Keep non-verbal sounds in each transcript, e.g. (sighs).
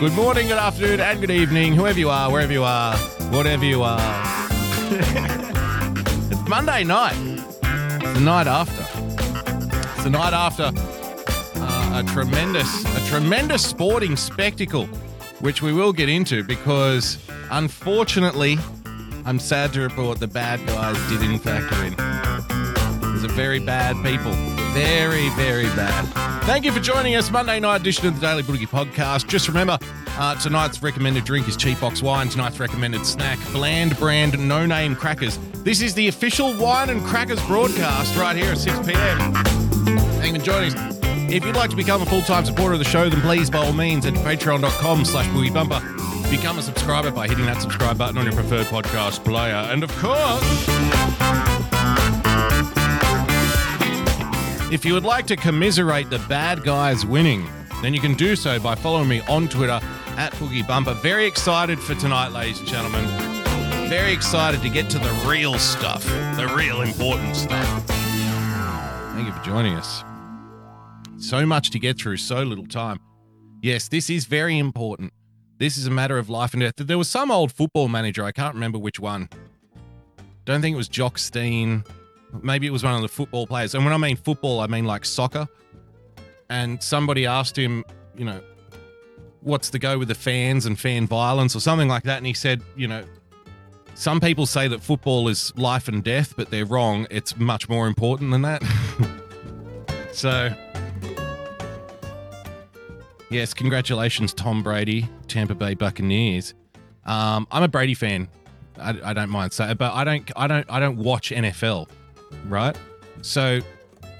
Good morning, good afternoon, and good evening, whoever you are, wherever you are, whatever you are. (laughs) it's Monday night. It's the night after. It's the night after uh, a tremendous, a tremendous sporting spectacle, which we will get into because, unfortunately, I'm sad to report the bad guys did in factor in. These are very bad people, very, very bad. Thank you for joining us, Monday night edition of the Daily Boogie Podcast. Just remember, uh, tonight's recommended drink is Cheap Box Wine. Tonight's recommended snack, bland brand, no name crackers. This is the official wine and crackers broadcast right here at 6 p.m. Thank you for joining us. If you'd like to become a full-time supporter of the show, then please, by all means, at patreon.com slash boogie bumper. Become a subscriber by hitting that subscribe button on your preferred podcast player. And of course, if you would like to commiserate the bad guys winning, then you can do so by following me on Twitter at Boogie Bumper. Very excited for tonight, ladies and gentlemen. Very excited to get to the real stuff, the real important stuff. Thank you for joining us. So much to get through, so little time. Yes, this is very important. This is a matter of life and death. There was some old football manager, I can't remember which one. Don't think it was Jock Stein. Maybe it was one of the football players. And when I mean football, I mean like soccer. And somebody asked him, you know, what's the go with the fans and fan violence or something like that. And he said, you know, some people say that football is life and death, but they're wrong. It's much more important than that. (laughs) so, yes, congratulations, Tom Brady, Tampa Bay Buccaneers. Um, I'm a Brady fan. I, I don't mind saying, but I don't, I don't, I don't watch NFL, right? So,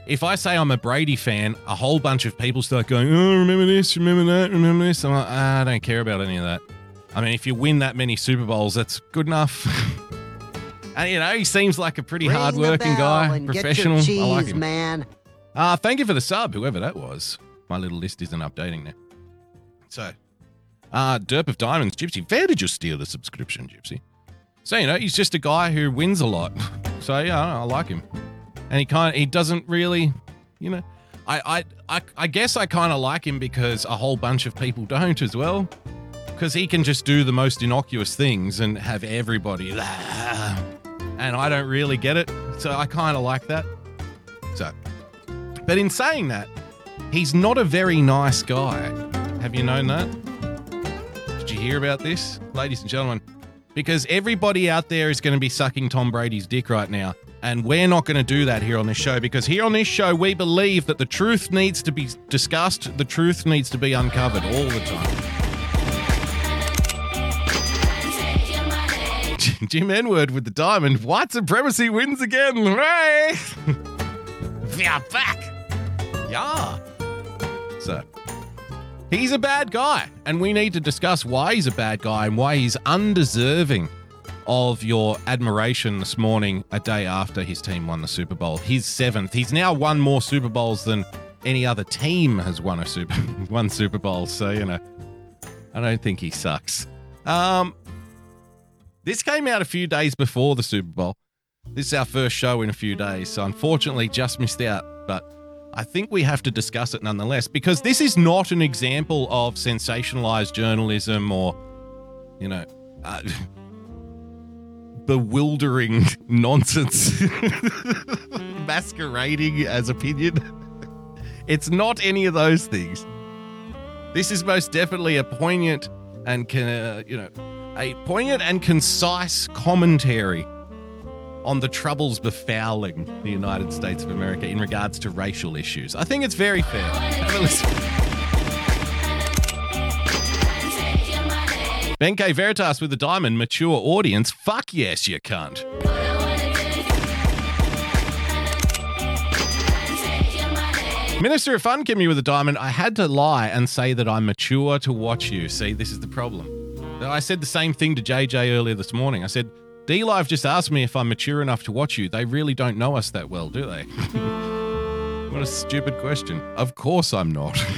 if I say I'm a Brady fan, a whole bunch of people start going, "Oh, remember this, remember that, remember this." I'm like, ah, I don't care about any of that. I mean, if you win that many Super Bowls, that's good enough. (laughs) and you know, he seems like a pretty Ring hardworking guy, and get your professional. I like him. man. Uh, thank you for the sub, whoever that was. My little list isn't updating now. So, uh, Derp of Diamonds, Gypsy. Where did you steal the subscription, Gypsy? So, you know, he's just a guy who wins a lot. (laughs) So, yeah, I, I like him. And he kind of, he doesn't really, you know, I, I, I, I guess I kind of like him because a whole bunch of people don't as well. Because he can just do the most innocuous things and have everybody, and I don't really get it. So I kind of like that. So, but in saying that, he's not a very nice guy. Have you known that? Did you hear about this, ladies and gentlemen? Because everybody out there is going to be sucking Tom Brady's dick right now. And we're not going to do that here on this show because here on this show, we believe that the truth needs to be discussed, the truth needs to be uncovered all the time. (laughs) Jim Enward with the diamond. White supremacy wins again. Hooray! (laughs) we are back. Yeah. So, he's a bad guy, and we need to discuss why he's a bad guy and why he's undeserving of your admiration this morning, a day after his team won the Super Bowl. His seventh. He's now won more Super Bowls than any other team has won a Super (laughs) one Super Bowl. So you know, I don't think he sucks. Um, this came out a few days before the Super Bowl. This is our first show in a few days, so unfortunately just missed out. But I think we have to discuss it nonetheless because this is not an example of sensationalized journalism or, you know, uh, (laughs) bewildering (laughs) nonsense (laughs) masquerading as opinion. It's not any of those things. This is most definitely a poignant and uh, you know, a poignant and concise commentary on the troubles befouling the United States of America in regards to racial issues. I think it's very fair. Have a listen. Ben Veritas with the diamond, mature audience. Fuck yes, you cunt. Minister of Fun, Kimmy with a diamond. I had to lie and say that I'm mature to watch you. See, this is the problem. I said the same thing to JJ earlier this morning. I said, D Live just asked me if I'm mature enough to watch you. They really don't know us that well, do they? (laughs) what a stupid question. Of course I'm not. (laughs)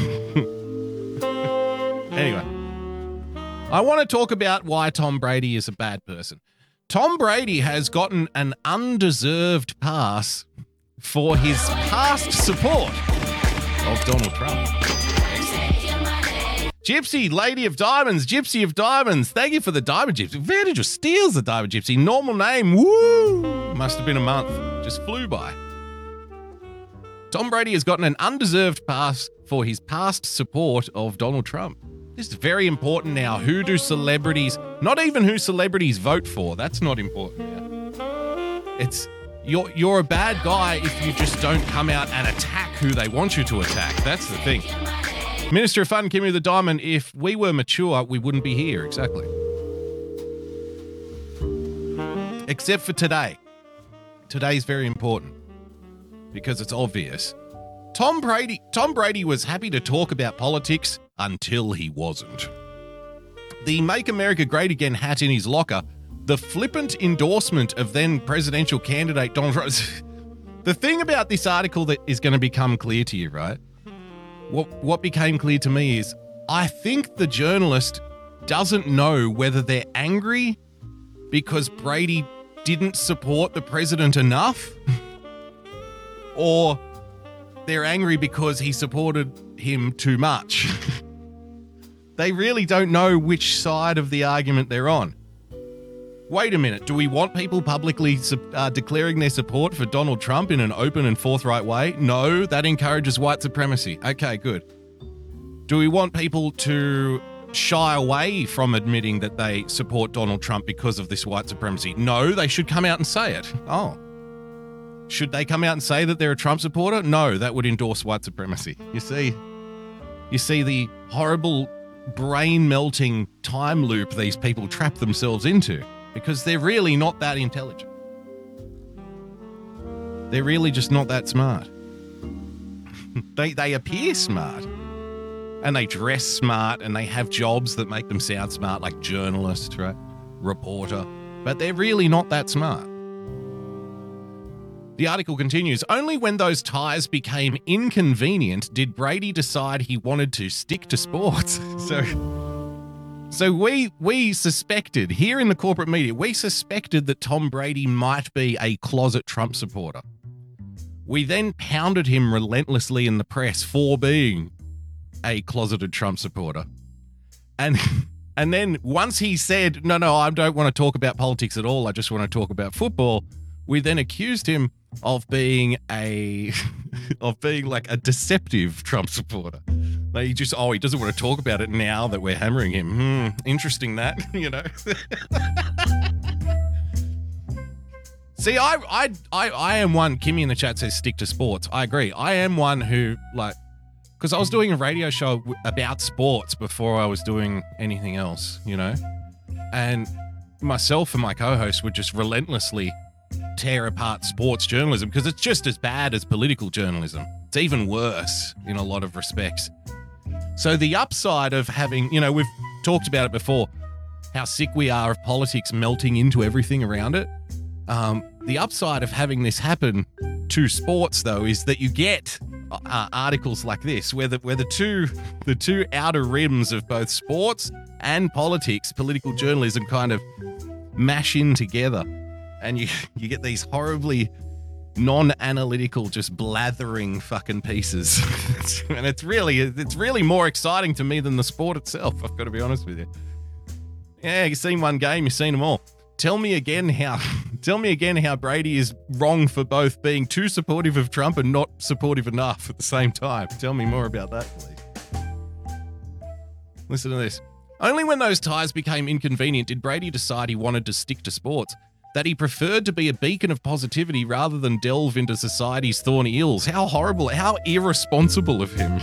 anyway, I want to talk about why Tom Brady is a bad person. Tom Brady has gotten an undeserved pass for his past support of Donald Trump. Gypsy, Lady of Diamonds, Gypsy of Diamonds. Thank you for the diamond gypsy. Vantage steals the diamond gypsy. Normal name. Woo! Must have been a month. Just flew by. Tom Brady has gotten an undeserved pass for his past support of Donald Trump. This is very important now. Who do celebrities, not even who celebrities vote for, that's not important now. It's you're you're a bad guy if you just don't come out and attack who they want you to attack. That's the thing. Minister of Fun, Kimmy the Diamond, if we were mature, we wouldn't be here. Exactly. Except for today. Today's very important because it's obvious. Tom Brady Tom Brady was happy to talk about politics until he wasn't. The Make America Great Again hat in his locker the flippant endorsement of then presidential candidate Donald (laughs) Trump. the thing about this article that is going to become clear to you, right? What what became clear to me is I think the journalist doesn't know whether they're angry because Brady didn't support the president enough (laughs) or they're angry because he supported him too much. (laughs) they really don't know which side of the argument they're on wait a minute, do we want people publicly uh, declaring their support for Donald Trump in an open and forthright way? No, that encourages white supremacy. Okay, good. Do we want people to shy away from admitting that they support Donald Trump because of this white supremacy? No, they should come out and say it. Oh. Should they come out and say that they're a Trump supporter? No, that would endorse white supremacy. You see, you see the horrible brain melting time loop these people trap themselves into because they're really not that intelligent. They're really just not that smart. (laughs) they, they appear smart and they dress smart and they have jobs that make them sound smart, like journalist, right? Reporter, but they're really not that smart. The article continues Only when those ties became inconvenient did Brady decide he wanted to stick to sports. (laughs) so so we we suspected here in the corporate media, we suspected that Tom Brady might be a closet Trump supporter. We then pounded him relentlessly in the press for being a closeted Trump supporter. And (laughs) and then once he said, "No, no, I don't want to talk about politics at all. I just want to talk about football." We then accused him of being a (laughs) of being like a deceptive Trump supporter. Like he just oh he doesn't want to talk about it now that we're hammering him. Hmm, interesting that (laughs) you know. (laughs) See, I, I I I am one. Kimmy in the chat says stick to sports. I agree. I am one who like because I was doing a radio show about sports before I was doing anything else, you know, and myself and my co-host would just relentlessly tear apart sports journalism because it's just as bad as political journalism. It's even worse in a lot of respects. So, the upside of having, you know, we've talked about it before, how sick we are of politics melting into everything around it. Um, the upside of having this happen to sports, though, is that you get uh, articles like this, where the where the two the two outer rims of both sports and politics, political journalism, kind of mash in together and you (laughs) you get these horribly non-analytical just blathering fucking pieces. (laughs) And it's really it's really more exciting to me than the sport itself i've got to be honest with you. Yeah you've seen one game you've seen them all. Tell me again how (laughs) tell me again how brady is wrong for both being too supportive of trump and not supportive enough at the same time. Tell me more about that please. Listen to this. Only when those ties became inconvenient did brady decide he wanted to stick to sports that he preferred to be a beacon of positivity rather than delve into society's thorny ills. How horrible, how irresponsible of him. (laughs)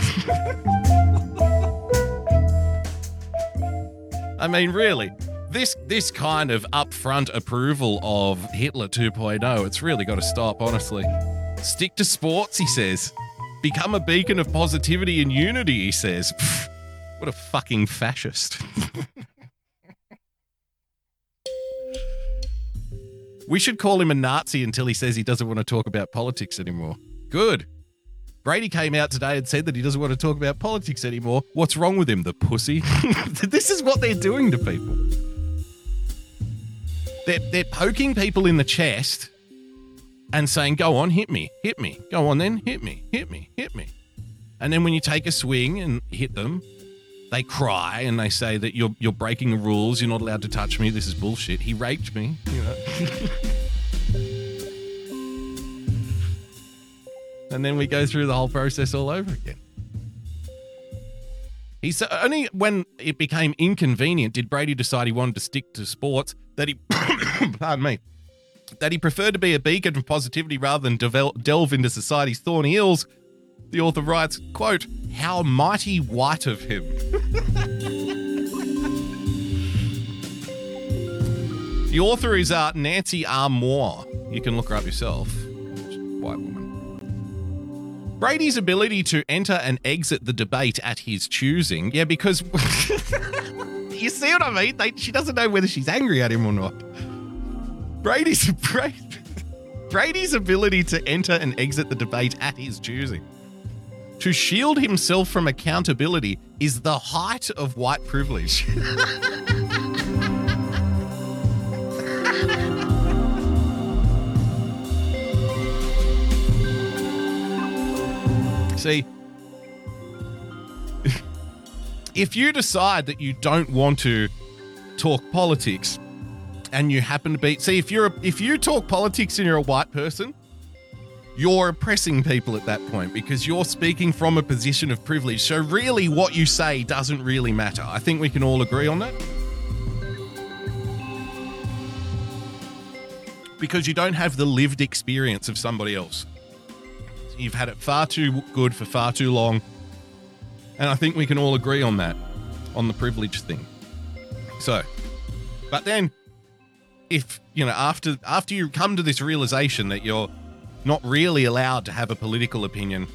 I mean, really, this this kind of upfront approval of Hitler 2.0, it's really got to stop, honestly. Stick to sports, he says. become a beacon of positivity and unity, he says. Pfft, (laughs) what a fucking fascist. (laughs) we should call him a Nazi until he says he doesn't want to talk about politics anymore. Good. Brady came out today and said that he doesn't want to talk about politics anymore. What's wrong with him, the pussy? (laughs) this is what they're doing to people. They're, they're poking people in the chest and saying, Go on, hit me, hit me. Go on then, hit me, hit me, hit me. And then when you take a swing and hit them, they cry and they say that you're you're breaking the rules. You're not allowed to touch me. This is bullshit. He raped me. You know. (laughs) and then we go through the whole process all over again. He's only when it became inconvenient did Brady decide he wanted to stick to sports that he, (coughs) pardon me, that he preferred to be a beacon of positivity rather than devel- delve into society's thorny ills. The author writes, quote, how mighty white of him. the author is uh, Nancy R. Moore. You can look her up yourself. White woman. Brady's ability to enter and exit the debate at his choosing. Yeah, because (laughs) you see what I mean? They, she doesn't know whether she's angry at him or not. Brady's (laughs) Brady's ability to enter and exit the debate at his choosing. To shield himself from accountability is the height of white privilege. (laughs) See, (laughs) if you decide that you don't want to talk politics and you happen to be see if you're a, if you talk politics and you're a white person you're oppressing people at that point because you're speaking from a position of privilege so really what you say doesn't really matter i think we can all agree on that because you don't have the lived experience of somebody else You've had it far too good for far too long. And I think we can all agree on that, on the privilege thing. So, but then if, you know, after after you come to this realization that you're not really allowed to have a political opinion,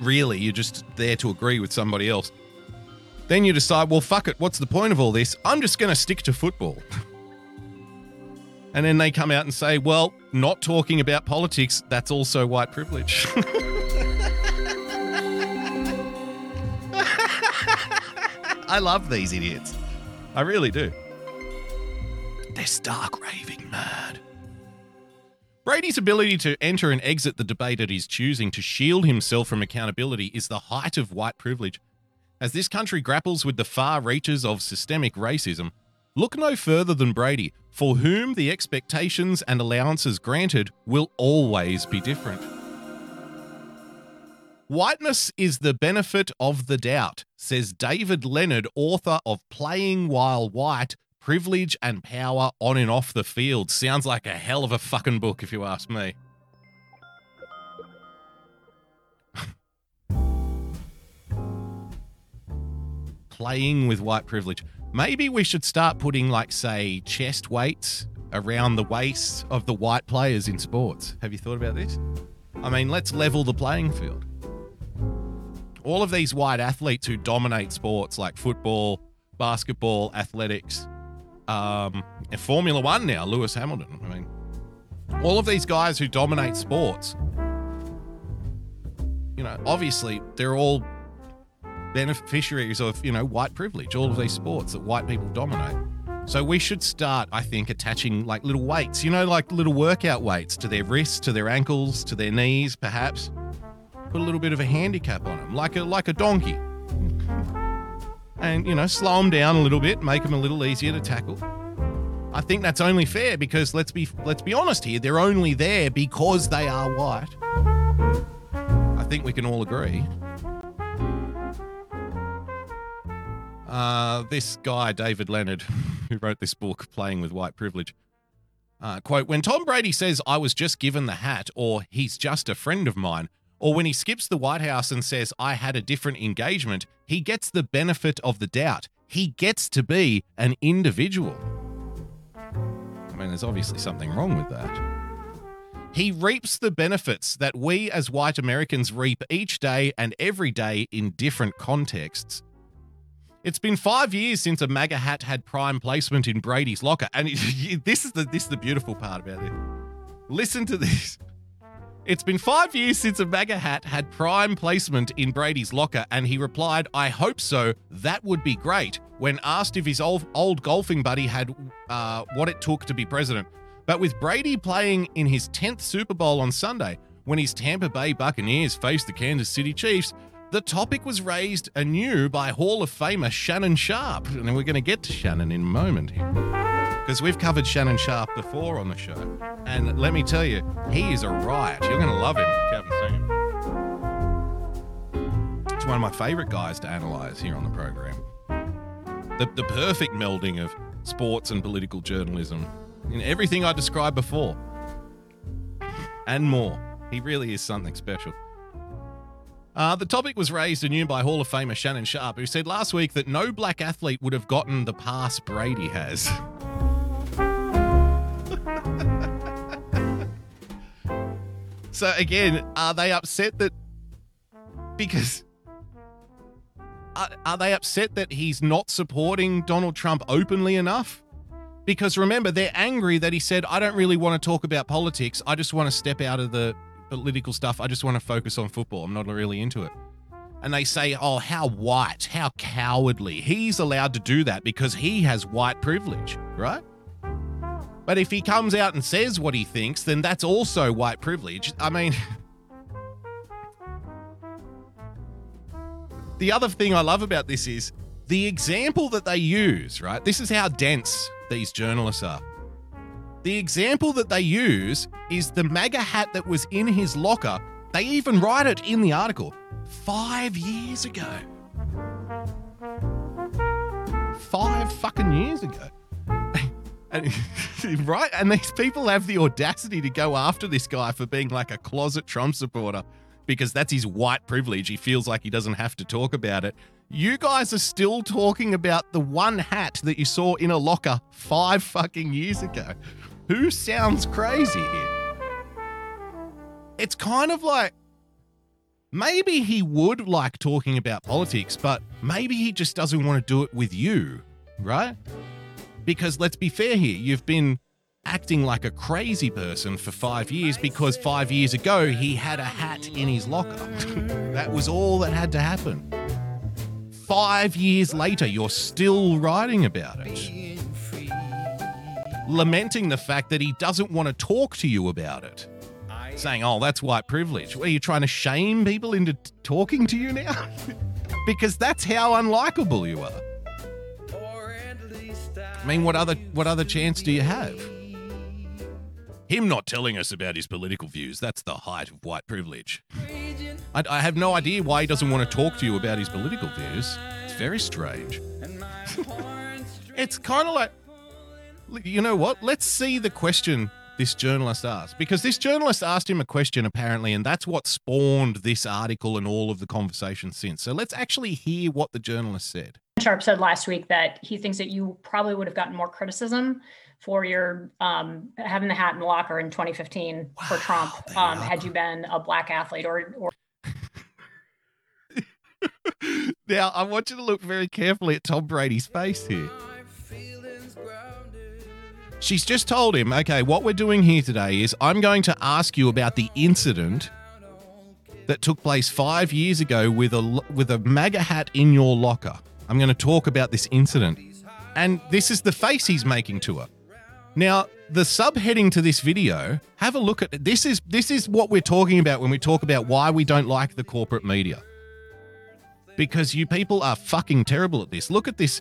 really, you're just there to agree with somebody else. Then you decide, well, fuck it, what's the point of all this? I'm just going to stick to football. (laughs) And then they come out and say, well, not talking about politics, that's also white privilege. (laughs) I love these idiots. I really do. They're stark raving mad. Brady's ability to enter and exit the debate at his choosing to shield himself from accountability is the height of white privilege. As this country grapples with the far reaches of systemic racism, look no further than Brady, for whom the expectations and allowances granted will always be different. Whiteness is the benefit of the doubt, says David Leonard, author of Playing While White Privilege and Power on and Off the Field. Sounds like a hell of a fucking book, if you ask me. (laughs) Playing with white privilege maybe we should start putting, like, say, chest weights around the waist of the white players in sports. Have you thought about this? I mean, let's level the playing field. All of these white athletes who dominate sports like football, basketball, athletics, um, and Formula One now, Lewis Hamilton. I mean, all of these guys who dominate sports, you know, obviously they're all beneficiaries of, you know, white privilege, all of these sports that white people dominate. So we should start, I think, attaching like little weights, you know, like little workout weights to their wrists, to their ankles, to their knees, perhaps. Put a little bit of a handicap on them, like a like a donkey. And, you know, slow them down a little bit, make them a little easier to tackle. I think that's only fair because let's be let's be honest here, they're only there because they are white. I think we can all agree. Uh, this guy, David Leonard, (laughs) who wrote this book, Playing with White Privilege, uh, quote, when Tom Brady says, I was just given the hat, or he's just a friend of mine, or when he skips the White House and says, I had a different engagement, he gets the benefit of the doubt. He gets to be an individual. I mean, there's obviously something wrong with that. He reaps the benefits that we as white Americans reap each day and every day in different contexts. It's been five years since a MAGA hat had prime placement in Brady's locker, and (laughs) this is the this is the beautiful part about it. Listen to this. It's been five years since a MAGA hat had prime placement in Brady's locker, and he replied, I hope so. That would be great. When asked if his old, old golfing buddy had uh, what it took to be president. But with Brady playing in his 10th Super Bowl on Sunday, when his Tampa Bay Buccaneers faced the Kansas City Chiefs, the topic was raised anew by Hall of Famer Shannon Sharpe. And we're going to get to Shannon in a moment here because we've covered Shannon Sharpe before on the show. And let me tell you, he is a riot. You're going to love him if you haven't seen him. He's one of my favorite guys to analyze here on the program. The, the perfect melding of sports and political journalism in everything I described before and more. He really is something special. Uh, the topic was raised anew by Hall of Famer Shannon Sharpe, who said last week that no black athlete would have gotten the pass Brady has. (laughs) So again, are they upset that because are, are, they upset that he's not supporting Donald Trump openly enough? Because remember, they're angry that he said, "I don't really want to talk about politics. I just want to step out of the political stuff. I just want to focus on football. I'm not really into it." And they say, "Oh, how white, how cowardly. He's allowed to do that because he has white privilege, right?" But if he comes out and says what he thinks, then that's also white privilege. I mean, (laughs) the other thing I love about this is the example that they use, right? This is how dense these journalists are. The example that they use is the MAGA hat that was in his locker. They even write it in the article five years ago. Five fucking years ago. And, (laughs) right? And these people have the audacity to go after this guy for being like a closet Trump supporter because that's his white privilege. He feels like he doesn't have to talk about it. You guys are still talking about the one hat that you saw in a locker five fucking years ago. Who sounds crazy here? It's kind of like maybe he would like talking about politics, but maybe he just doesn't want to do it with you, right? Because let's be fair here, you've been acting like a crazy person for five years because five years ago he had a hat in his locker. (laughs) that was all that had to happen. Five years later, you're still writing about it. Lamenting the fact that he doesn't want to talk to you about it. Saying, oh, that's white privilege. Are you trying to shame people into t- talking to you now? (laughs) because that's how unlikable you are. I mean, what other what other chance do you have? Him not telling us about his political views, that's the height of white privilege. I, I have no idea why he doesn't want to talk to you about his political views. It's very strange. (laughs) it's kind of like, you know what? Let's see the question this journalist asked. Because this journalist asked him a question, apparently, and that's what spawned this article and all of the conversation since. So let's actually hear what the journalist said. Sharpe said last week that he thinks that you probably would have gotten more criticism for your um, having the hat in the locker in 2015 wow, for Trump um, had you been a black athlete or. or- (laughs) now I want you to look very carefully at Tom Brady's face here. She's just told him, okay, what we're doing here today is I'm going to ask you about the incident that took place five years ago with a with a MAGA hat in your locker. I'm going to talk about this incident. And this is the face he's making to her. Now, the subheading to this video, have a look at. This is this is what we're talking about when we talk about why we don't like the corporate media. Because you people are fucking terrible at this. Look at this.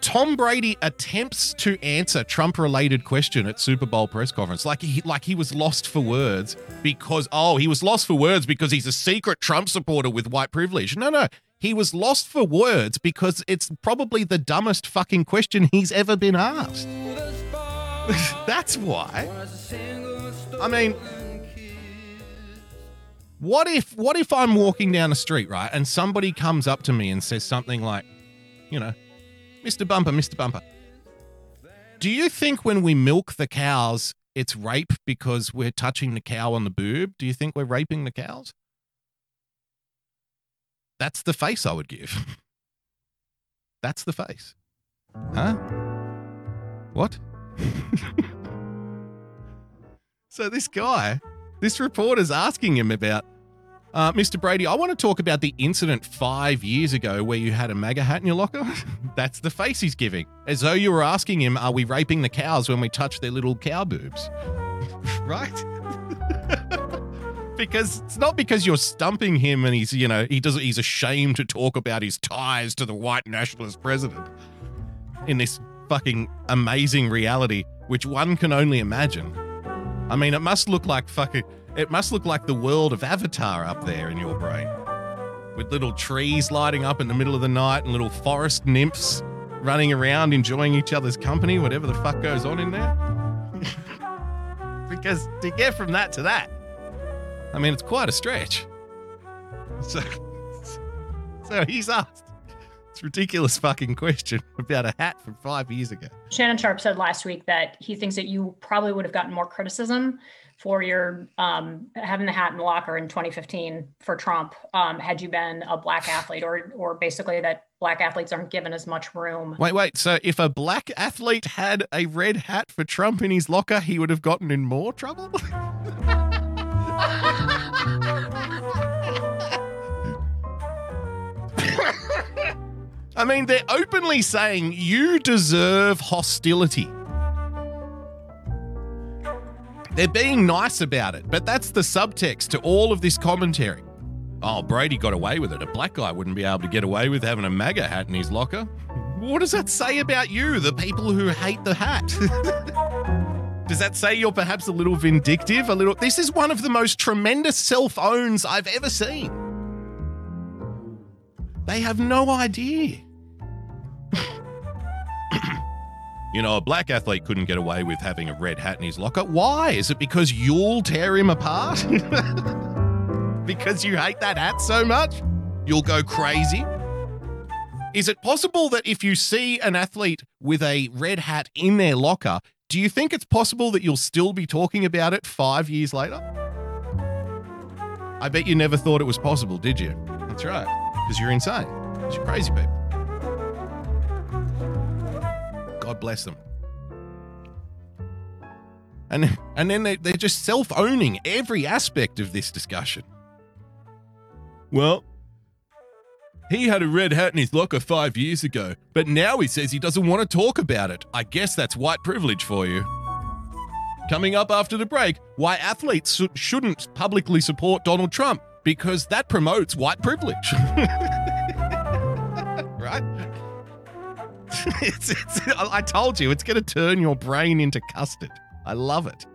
Tom Brady attempts to answer Trump-related question at Super Bowl press conference, like he like he was lost for words because oh he was lost for words because he's a secret Trump supporter with white privilege. No, no, he was lost for words because it's probably the dumbest fucking question he's ever been asked. (laughs) That's why. I mean, what if what if I'm walking down the street, right, and somebody comes up to me and says something like, you know, Mr. Bumper, Mr. Bumper, do you think when we milk the cows it's rape because we're touching the cow on the boob? Do you think we're raping the cows? That's the face I would give. (laughs) That's the face. Huh? What? (laughs) so this guy, this reporter's asking him about uh, Mr. Brady, I want to talk about the incident five years ago where you had a MAGA hat in your locker. (laughs) That's the face he's giving, as though you were asking him, Are we raping the cows when we touch their little cow boobs? right? Because it's not because you're stumping him and he's, you know, he doesn't, he's ashamed to talk about his ties to the white nationalist president in this fucking amazing reality, which one can only imagine. I mean, it must look like fucking it must look like the world of Avatar up there in your brain. With little trees lighting up in the middle of the night and little forest nymphs running around enjoying each other's company, whatever the fuck goes on in there. (laughs) because to get from that to that, I mean, it's quite a stretch. So, (laughs) so he's asked this ridiculous fucking question about a hat from five years ago. Shannon Sharpe said last week that he thinks that you probably would have gotten more criticism for your um, having the hat in the locker in 2015 for Trump um, had you been a black athlete, or or basically that black athletes aren't given as much room. Wait, wait. So if a black athlete had a red hat for Trump in his locker, he would have gotten in more trouble. (laughs) I mean, they're openly saying you deserve hostility. They're being nice about it, but that's the subtext to all of this commentary. Oh, Brady got away with it. A black guy wouldn't be able to get away with having a MAGA hat in his locker. What does that say about you, the people who hate the hat? (laughs) Does that say you're perhaps a little vindictive? A little. This is one of the most tremendous self owns I've ever seen. They have no idea. (coughs) You know, a black athlete couldn't get away with having a red hat in his locker. Why? Is it because you'll tear him apart? (laughs) because you hate that hat so much? You'll go crazy? Is it possible that if you see an athlete with a red hat in their locker, do you think it's possible that you'll still be talking about it five years later? I bet you never thought it was possible, did you? That's right. Because you're insane. Because you're crazy people. God bless them. And, and then they, they're just self owning every aspect of this discussion. Well, he had a red hat in his locker five years ago, but now he says he doesn't want to talk about it. I guess that's white privilege for you. Coming up after the break, why athletes sh- shouldn't publicly support Donald Trump because that promotes white privilege. (laughs) right? (laughs) it's, it's, I told you, it's going to turn your brain into custard. I love it.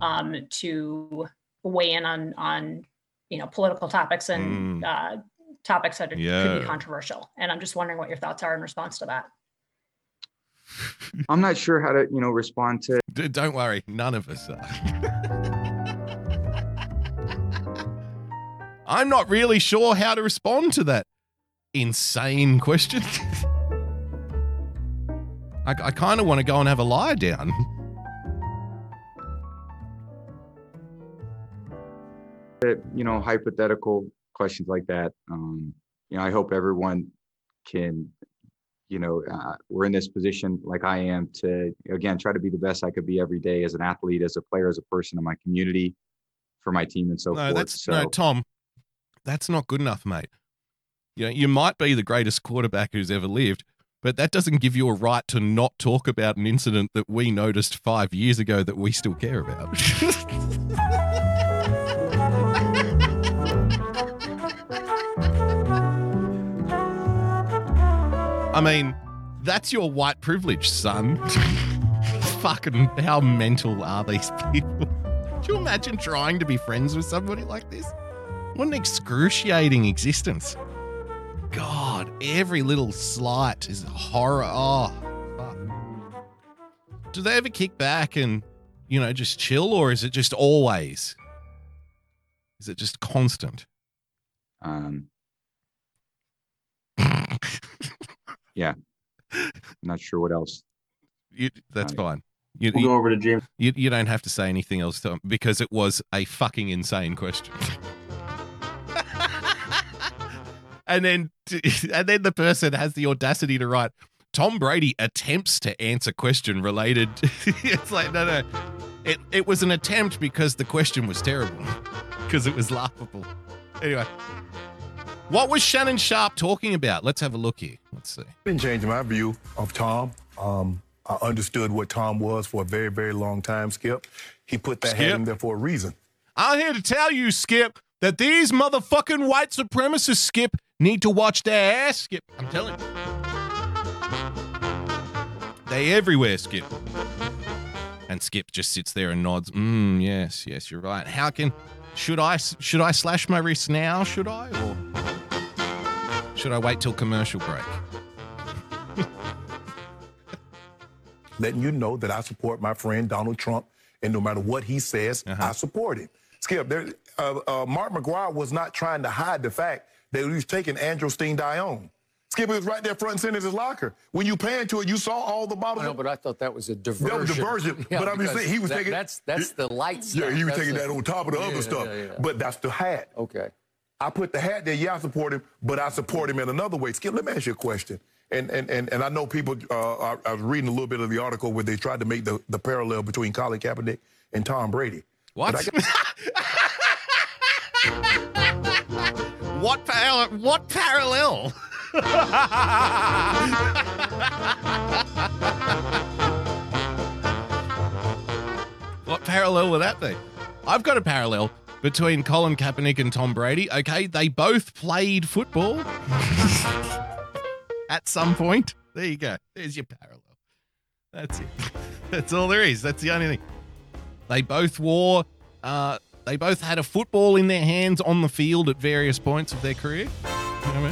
Um, to weigh in on on you know political topics and mm. uh, topics that yeah. could be controversial, and I'm just wondering what your thoughts are in response to that. (laughs) I'm not sure how to you know respond to. D- don't worry, none of us are. (laughs) I'm not really sure how to respond to that insane question. (laughs) I, I kind of want to go and have a lie down. That you know, hypothetical questions like that. Um, you know, I hope everyone can, you know, uh, we're in this position like I am to, again, try to be the best I could be every day as an athlete, as a player, as a person in my community, for my team and so no, forth. That's, so, no, Tom, that's not good enough, mate. You know, you might be the greatest quarterback who's ever lived, but that doesn't give you a right to not talk about an incident that we noticed five years ago that we still care about. (laughs) I mean, that's your white privilege, son. (laughs) Fucking, how mental are these (laughs) people? Do you imagine trying to be friends with somebody like this? What an excruciating existence. God, every little slight is horror. Oh, fuck. Do they ever kick back and, you know, just chill, or is it just always? Is it just constant? Um. Yeah, I'm not sure what else. You, that's fine. You, We'll you, go over to James. you, you don't have to say anything else Tom, because it was a fucking insane question. (laughs) and then (laughs) and then the person has the audacity to write Tom Brady attempts to answer question related. (laughs) it's like no no. It it was an attempt because the question was terrible. Because it was laughable. Anyway. What was Shannon Sharpe talking about? Let's have a look here. Let's see. been changing my view of Tom. Um, I understood what Tom was for a very, very long time, Skip. He put that Skip? hat in there for a reason. I'm here to tell you, Skip, that these motherfucking white supremacists, Skip, need to watch their ass, Skip. I'm telling you. They everywhere, Skip. And Skip just sits there and nods. Mm, yes, yes, you're right. How can should I should I slash my wrist now? Should I or should I wait till commercial break? (laughs) letting you know that I support my friend Donald Trump, and no matter what he says, Uh-huh. I support him. Skip, there, uh, uh, Mark McGwire was not trying to hide the fact that he was taking Andrew androstenedione. Skip, it was right there front and center in his locker. When you pan to it, you saw all the bottles. No, but I thought that was a diversion. That was diversion. (laughs) Yeah, but I'm just saying he was that- taking That's that's the light stuff. yeah, he was That's taking the- that on top of the Yeah, other stuff. yeah, yeah. But that's the hat. Okay. I put the hat there. Yeah, I support him, but I support him in another way. Skip, let me ask you a question. And and and, and I know people. Uh, I, I was reading a little bit of the article where they tried to make the, the parallel between Colin Kaepernick and Tom Brady. What? I (laughs) what par- what parallel? (laughs) what parallel would that be? I've got a parallel between Colin Kaepernick and Tom Brady. Okay, they both played football (laughs) at some point. There you go. There's your parallel. That's it. (laughs) That's all there is. That's the only thing. They both wore. Uh, they both had a football in their hands on the field at various points of their career. You know what I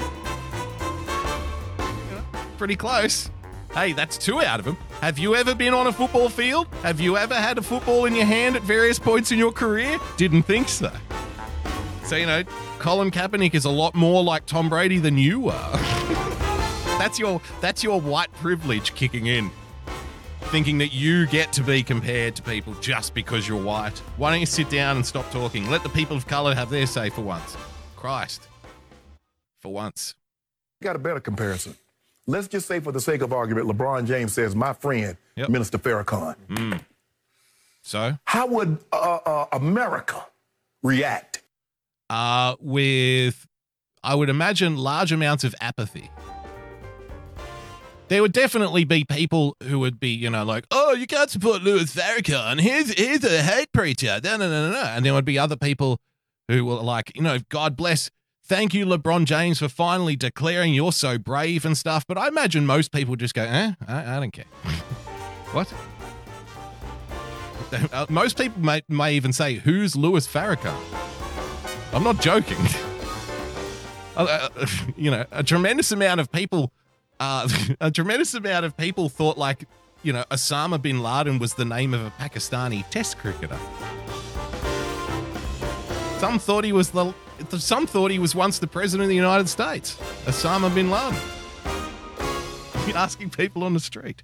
mean? Pretty close. Hey, that's two out of them. Have you ever been on a football field? Have you ever had a football in your hand at various points in your career? Didn't think so. So, you know, Colin Kaepernick is a lot more like Tom Brady than you are. (laughs) that's your that's your white privilege kicking in thinking that you get to be compared to people just because you're white. Why don't you sit down and stop talking? Let the people of color have their say for once. Christ. For once. got a better comparison. Let's just say, for the sake of argument, LeBron James says, "My friend, Yep. Minister Farrakhan." So, How would uh, uh, America react? uh, with, I would imagine, large amounts of apathy. There would definitely be people who would be, you know, like, oh, you can't support Louis Farrakhan. He's here's a hate preacher. No, no, no, no. And there would be other people who were like, you know, God bless. Thank you, LeBron James, for finally declaring you're so brave and stuff. But I imagine most people just go, eh, I, I don't care. (laughs) what? (laughs) Uh, most people may, may even say, who's Louis Farrakhan? I'm not joking. (laughs) Uh, uh, you know, a tremendous amount of people, uh, a tremendous amount of people thought like, you know, Osama bin Laden was the name of a Pakistani Test cricketer. Some thought he was the, some thought he was once the president of the United States, Osama bin Laden. (laughs) Asking people on the street.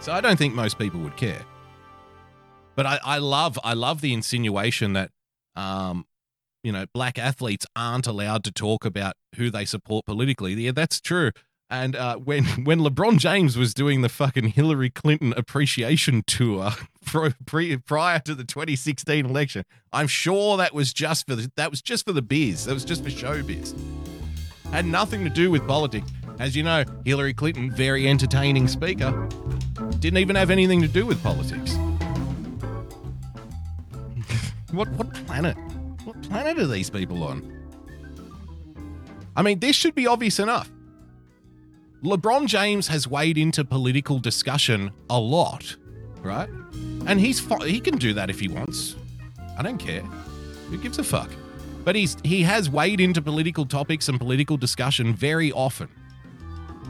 So I don't think most people would care. But I, I love, I love the insinuation that, um, you know, black athletes aren't allowed to talk about who they support politically. Yeah, that's true. And uh, when (laughs) when LeBron James was doing the fucking Hillary Clinton appreciation tour pre, prior to the 2016 election, I'm sure that was just for the, that was just for the biz. That was just for showbiz. Had nothing to do with politics. As you know, Hillary Clinton, very entertaining speaker, didn't even have anything to do with politics. (laughs) what what planet? What planet are these people on? I mean, this should be obvious enough. LeBron James has weighed into political discussion a lot, right? And he's fi- he can do that if he wants. I don't care. Who gives a fuck? But he's he has weighed into political topics and political discussion very often.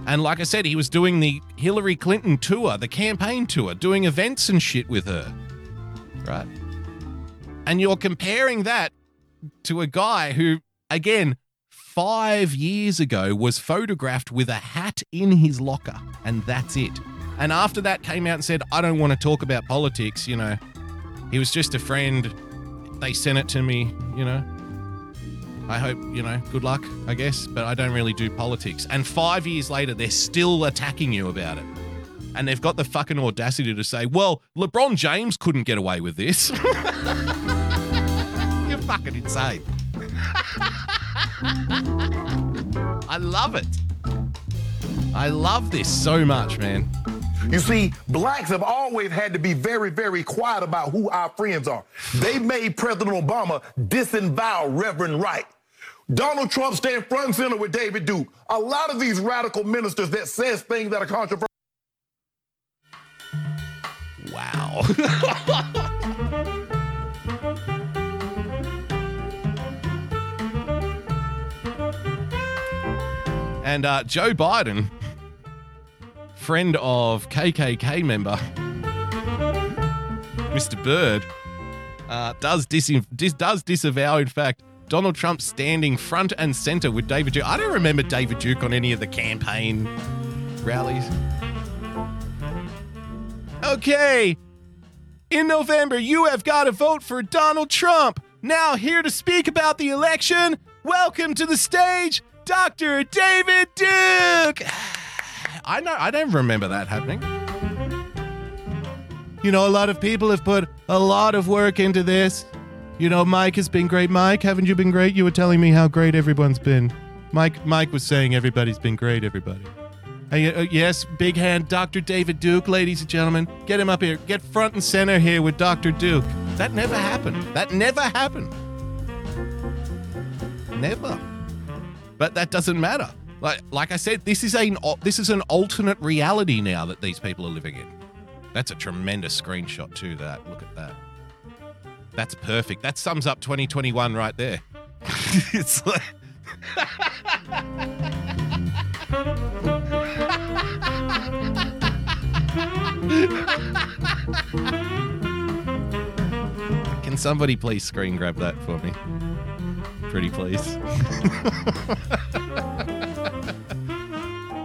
And like I said, he was doing the Hillary Clinton tour, the campaign tour, doing events and shit with her. Right? And you're comparing that to a guy who, again, five years ago was photographed with a hat in his locker, and that's it. And after that came out and said, I don't want to talk about politics, you know. He was just a friend. They sent it to me, you know. I hope, you know, good luck, I guess, but I don't really do politics. And five years later, they're still attacking you about it. And they've got the fucking audacity to say, well, LeBron James couldn't get away with this. (laughs) You're fucking insane. (laughs) I love it. I love this so much, man. You see, blacks have always had to be very, very quiet about who our friends are. They made President Obama disavow Reverend Wright. Donald Trump stand front and center with David Duke. A lot of these radical ministers that says things that are controversial. Wow. (laughs) and uh, Joe Biden, friend of KKK member Mr. Byrd, uh, does, dis- does disavow, in fact, Donald Trump standing front and center with David Duke. I don't remember David Duke on any of the campaign rallies. Okay. In November, you have got to vote for Donald Trump. Now, here to speak about the election, welcome to the stage, Dr. David Duke. I know, I don't remember that happening. You know, a lot of people have put a lot of work into this. You know, Mike has been great. Mike, haven't you been great? You were telling me how great everyone's been. Mike, Mike was saying everybody's been great. Everybody. Hey, uh, yes, big hand, Dr. David Duke, ladies and gentlemen. Get him up here. Get front and center here with Dr. Duke. That never happened. That never happened. Never. But that doesn't matter. Like, like I said, this is a this is an alternate reality now that these people are living in. That's a tremendous screenshot too. That look at that. That's perfect. That sums up 2021 right there. (laughs) it's like. (laughs) Can somebody please screen grab that for me? Pretty please. (laughs)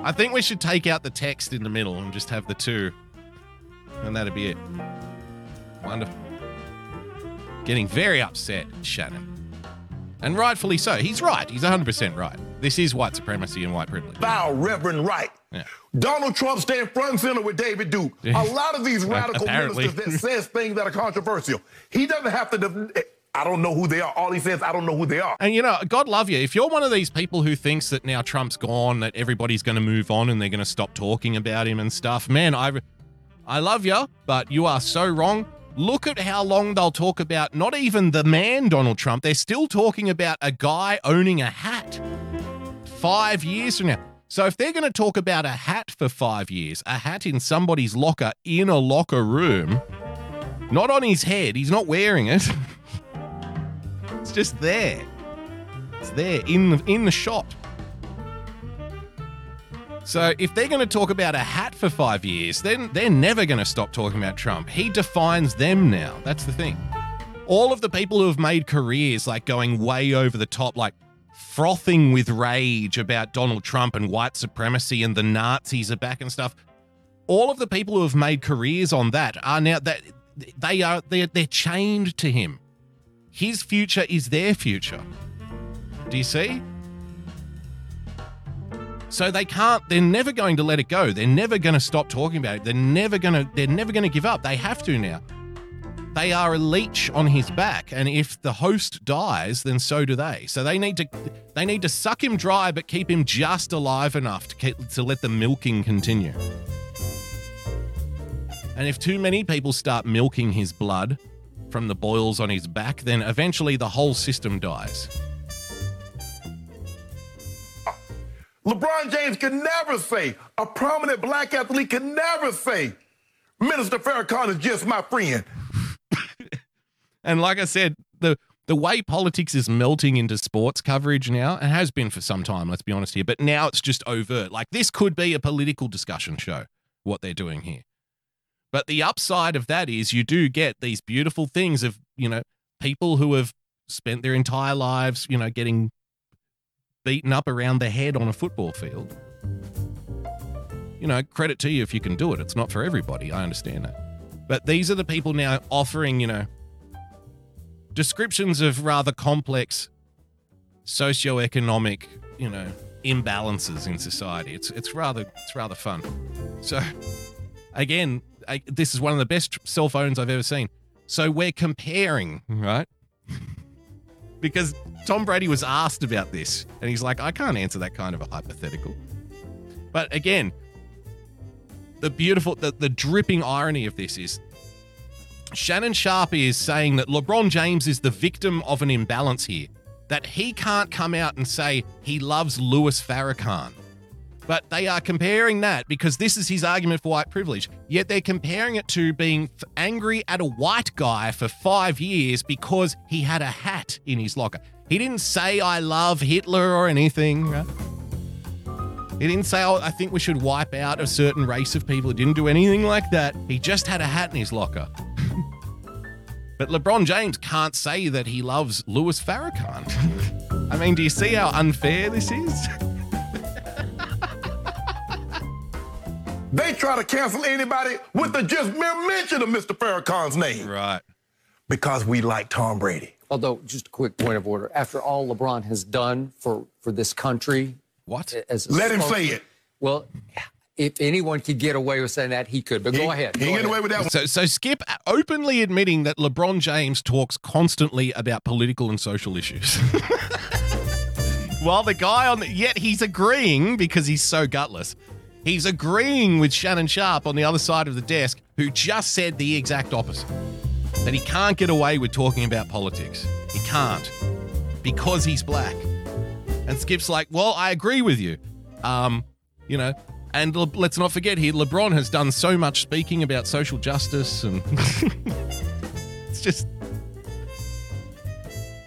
I think we should take out the text in the middle and just have the two. And that'd be it. Wonderful. Getting very upset, Shannon. And rightfully so. He's right. He's 100% right. This is white supremacy and white privilege. Vow Reverend Wright. Yeah. Donald Trump stand front and center with David Duke. A lot of these (laughs) radical ministers that says things that are controversial. He doesn't have to. def- I don't know who they are. All he says, I don't know who they are. And you know, God love you. If you're one of these people who thinks that now Trump's gone, that everybody's going to move on and they're going to stop talking about him and stuff, man, I, I love you, but you are so wrong. Look at how long they'll talk about not even the man Donald Trump. They're still talking about a guy owning a hat five years from now. So if they're going to talk about a hat for five years, a hat in somebody's locker in a locker room, not on his head, he's not wearing it. (laughs) just there. It's there in the in the shot. So if they're going to talk about a hat for five years, then they're never going to stop talking about Trump. He defines them now. That's the thing. All of the people who have made careers like going way over the top, like frothing with rage about Donald Trump and white supremacy and the Nazis are back and stuff. All of the people who have made careers on that are now that they are they're, they're chained to him. His future is their future. Do you see? So they can't, they're never going to let it go. They're never going to stop talking about it. They're never going to, they're never going to give up. They have to now. They are a leech on his back, and if the host dies, then so do they. So they need to, they need to suck him dry, but keep him just alive enough to keep, to let the milking continue. And if too many people start milking his blood from the boils on his back, then eventually the whole system dies. LeBron James could never say, a prominent black athlete could never say, Minister Farrakhan is just my friend. (laughs) And like I said, the the way politics is melting into sports coverage now, and has been for some time, let's be honest here, but now it's just overt. Like this could be a political discussion show, what they're doing here. But the upside of that is you do get these beautiful things of, you know, people who have spent their entire lives, you know, getting beaten up around the head on a football field. You know, credit to you if you can do it. It's not for everybody. I understand that. But these are the people now offering, you know, descriptions of rather complex socioeconomic, you know, imbalances in society. It's it's rather it's rather fun. So again, I, this is one of the best cell phones I've ever seen. So we're comparing, right? because Tom Brady was asked about this, and he's like, I can't answer that kind of a hypothetical. But again, the beautiful, the, the dripping irony of this is Shannon Sharpe is saying that LeBron James is the victim of an imbalance here, that he can't come out and say he loves Louis Farrakhan. But they are comparing that because this is his argument for white privilege. Yet they're comparing it to being angry at a white guy for five years because he had a hat in his locker. He didn't say, I love Hitler or anything. Right? He didn't say, oh, I think we should wipe out a certain race of people. He didn't do anything like that. He just had a hat in his locker. (laughs) but LeBron James can't say that he loves Louis Farrakhan. (laughs) I mean, do you see how unfair this is? (laughs) They try to cancel anybody with the just mere mention of Mr. Farrakhan's name right. because we like Tom Brady. Although, just a quick point of order. After all LeBron has done for, for this country, What? as a Let him say it. Well, if anyone could get away with saying that, he could. But He, go ahead. He go ain't ahead. away with that one. So, so Skip openly admitting that LeBron James talks constantly about political and social issues. (laughs) While the guy on the, yet he's agreeing because he's so gutless. He's agreeing with Shannon Sharpe on the other side of the desk, who just said the exact opposite. That he can't get away with talking about politics. He can't. Because he's black. And Skip's like, well, I agree with you. Um, you know, and Le- let's not forget here, LeBron has done so much speaking about social justice, and (laughs) it's just,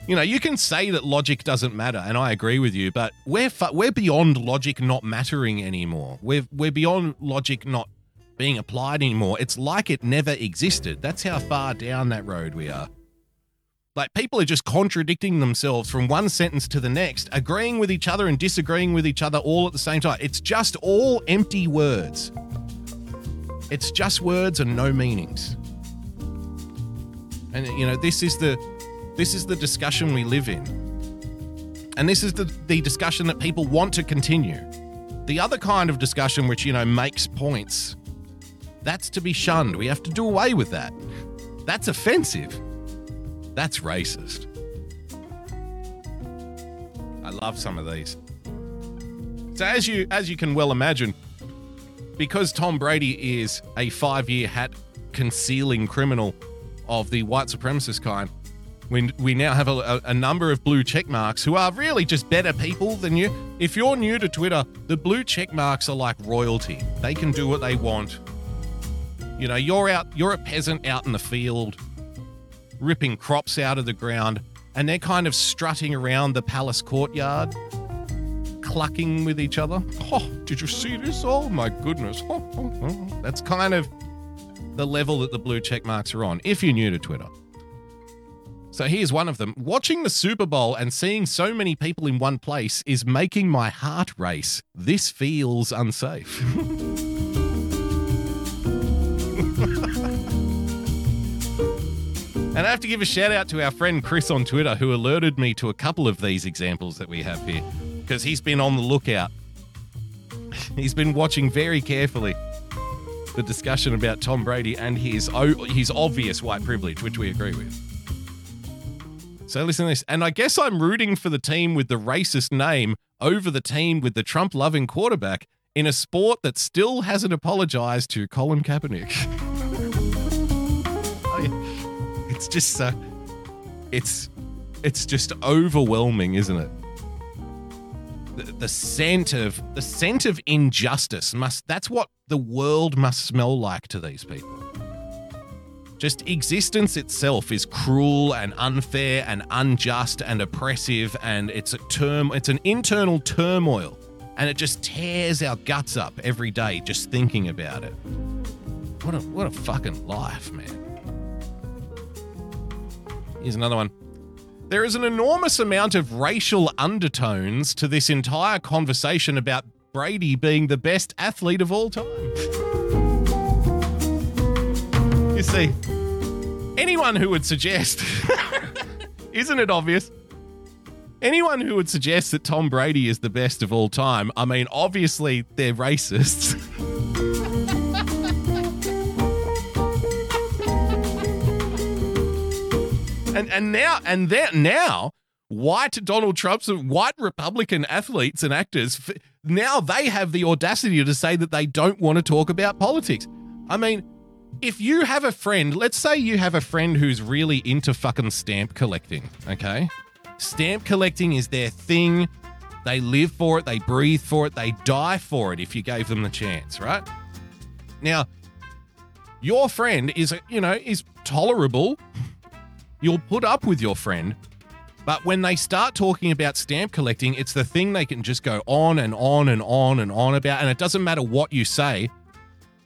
you know, you can say that logic doesn't matter, and I agree with you, but we're fu- we're beyond logic not mattering anymore. We're we're beyond logic not being applied anymore. It's like it never existed. That's how far down that road we are. Like people are just contradicting themselves from one sentence to the next, agreeing with each other and disagreeing with each other all at the same time. It's just all empty words. It's just words and no meanings. And you know, this is the this is the discussion we live in. And this is the, the discussion that people want to continue. The other kind of discussion which, you know, makes points, that's to be shunned. We have to do away with that. That's offensive. That's racist. I love some of these. So as you as you can well imagine, because Tom Brady is a five-year hat concealing criminal of the white supremacist kind, we, we now have a, a, number of blue check marks who are really just better people than you. If you're new to Twitter, the blue check marks are like royalty. They can do what they want. You know, you're out, you're a peasant out in the field, ripping crops out of the ground, and they're kind of strutting around the palace courtyard, clucking with each other. Oh, did you see this? Oh my goodness. (laughs) That's kind of the level that the blue check marks are on, if you're new to Twitter. So here's one of them. Watching the Super Bowl and seeing so many people in one place is making my heart race. This feels unsafe. (laughs) And I have to give a shout out to our friend Chris on Twitter who alerted me to a couple of these examples that we have here because he's been on the lookout. He's been watching very carefully the discussion about Tom Brady and his his obvious white privilege, which we agree with. So listen to this, and I guess I'm rooting for the team with the racist name over the team with the Trump loving quarterback in a sport that still hasn't apologized to Colin Kaepernick. (laughs) Oh, I- it's just so it's it's just overwhelming, isn't it? The, the scent of the scent of injustice must that's what the world must smell like to these people. Just existence itself is cruel and unfair and unjust and oppressive and it's a term it's an internal turmoil and it just tears our guts up every day just thinking about it. What a what a fucking life, man. Here's another one. There is an enormous amount of racial undertones to this entire conversation about Brady being the best athlete of all time. You see, anyone who would suggest, (laughs) isn't it obvious? Anyone who would suggest that Tom Brady is the best of all time, I mean, obviously they're racists. (laughs) and and now and there now white Donald Trump's white Republican athletes and actors now they have the audacity to say that they don't want to talk about politics. I mean, if you have a friend, let's say you have a friend who's really into fucking stamp collecting, okay? Stamp collecting is their thing. They live for it, they breathe for it, they die for it if you gave them the chance, right? Now, your friend is, you know, is tolerable. You'll put up with your friend. But when they start talking about stamp collecting, it's the thing they can just go on and on and on and on about. And it doesn't matter what you say.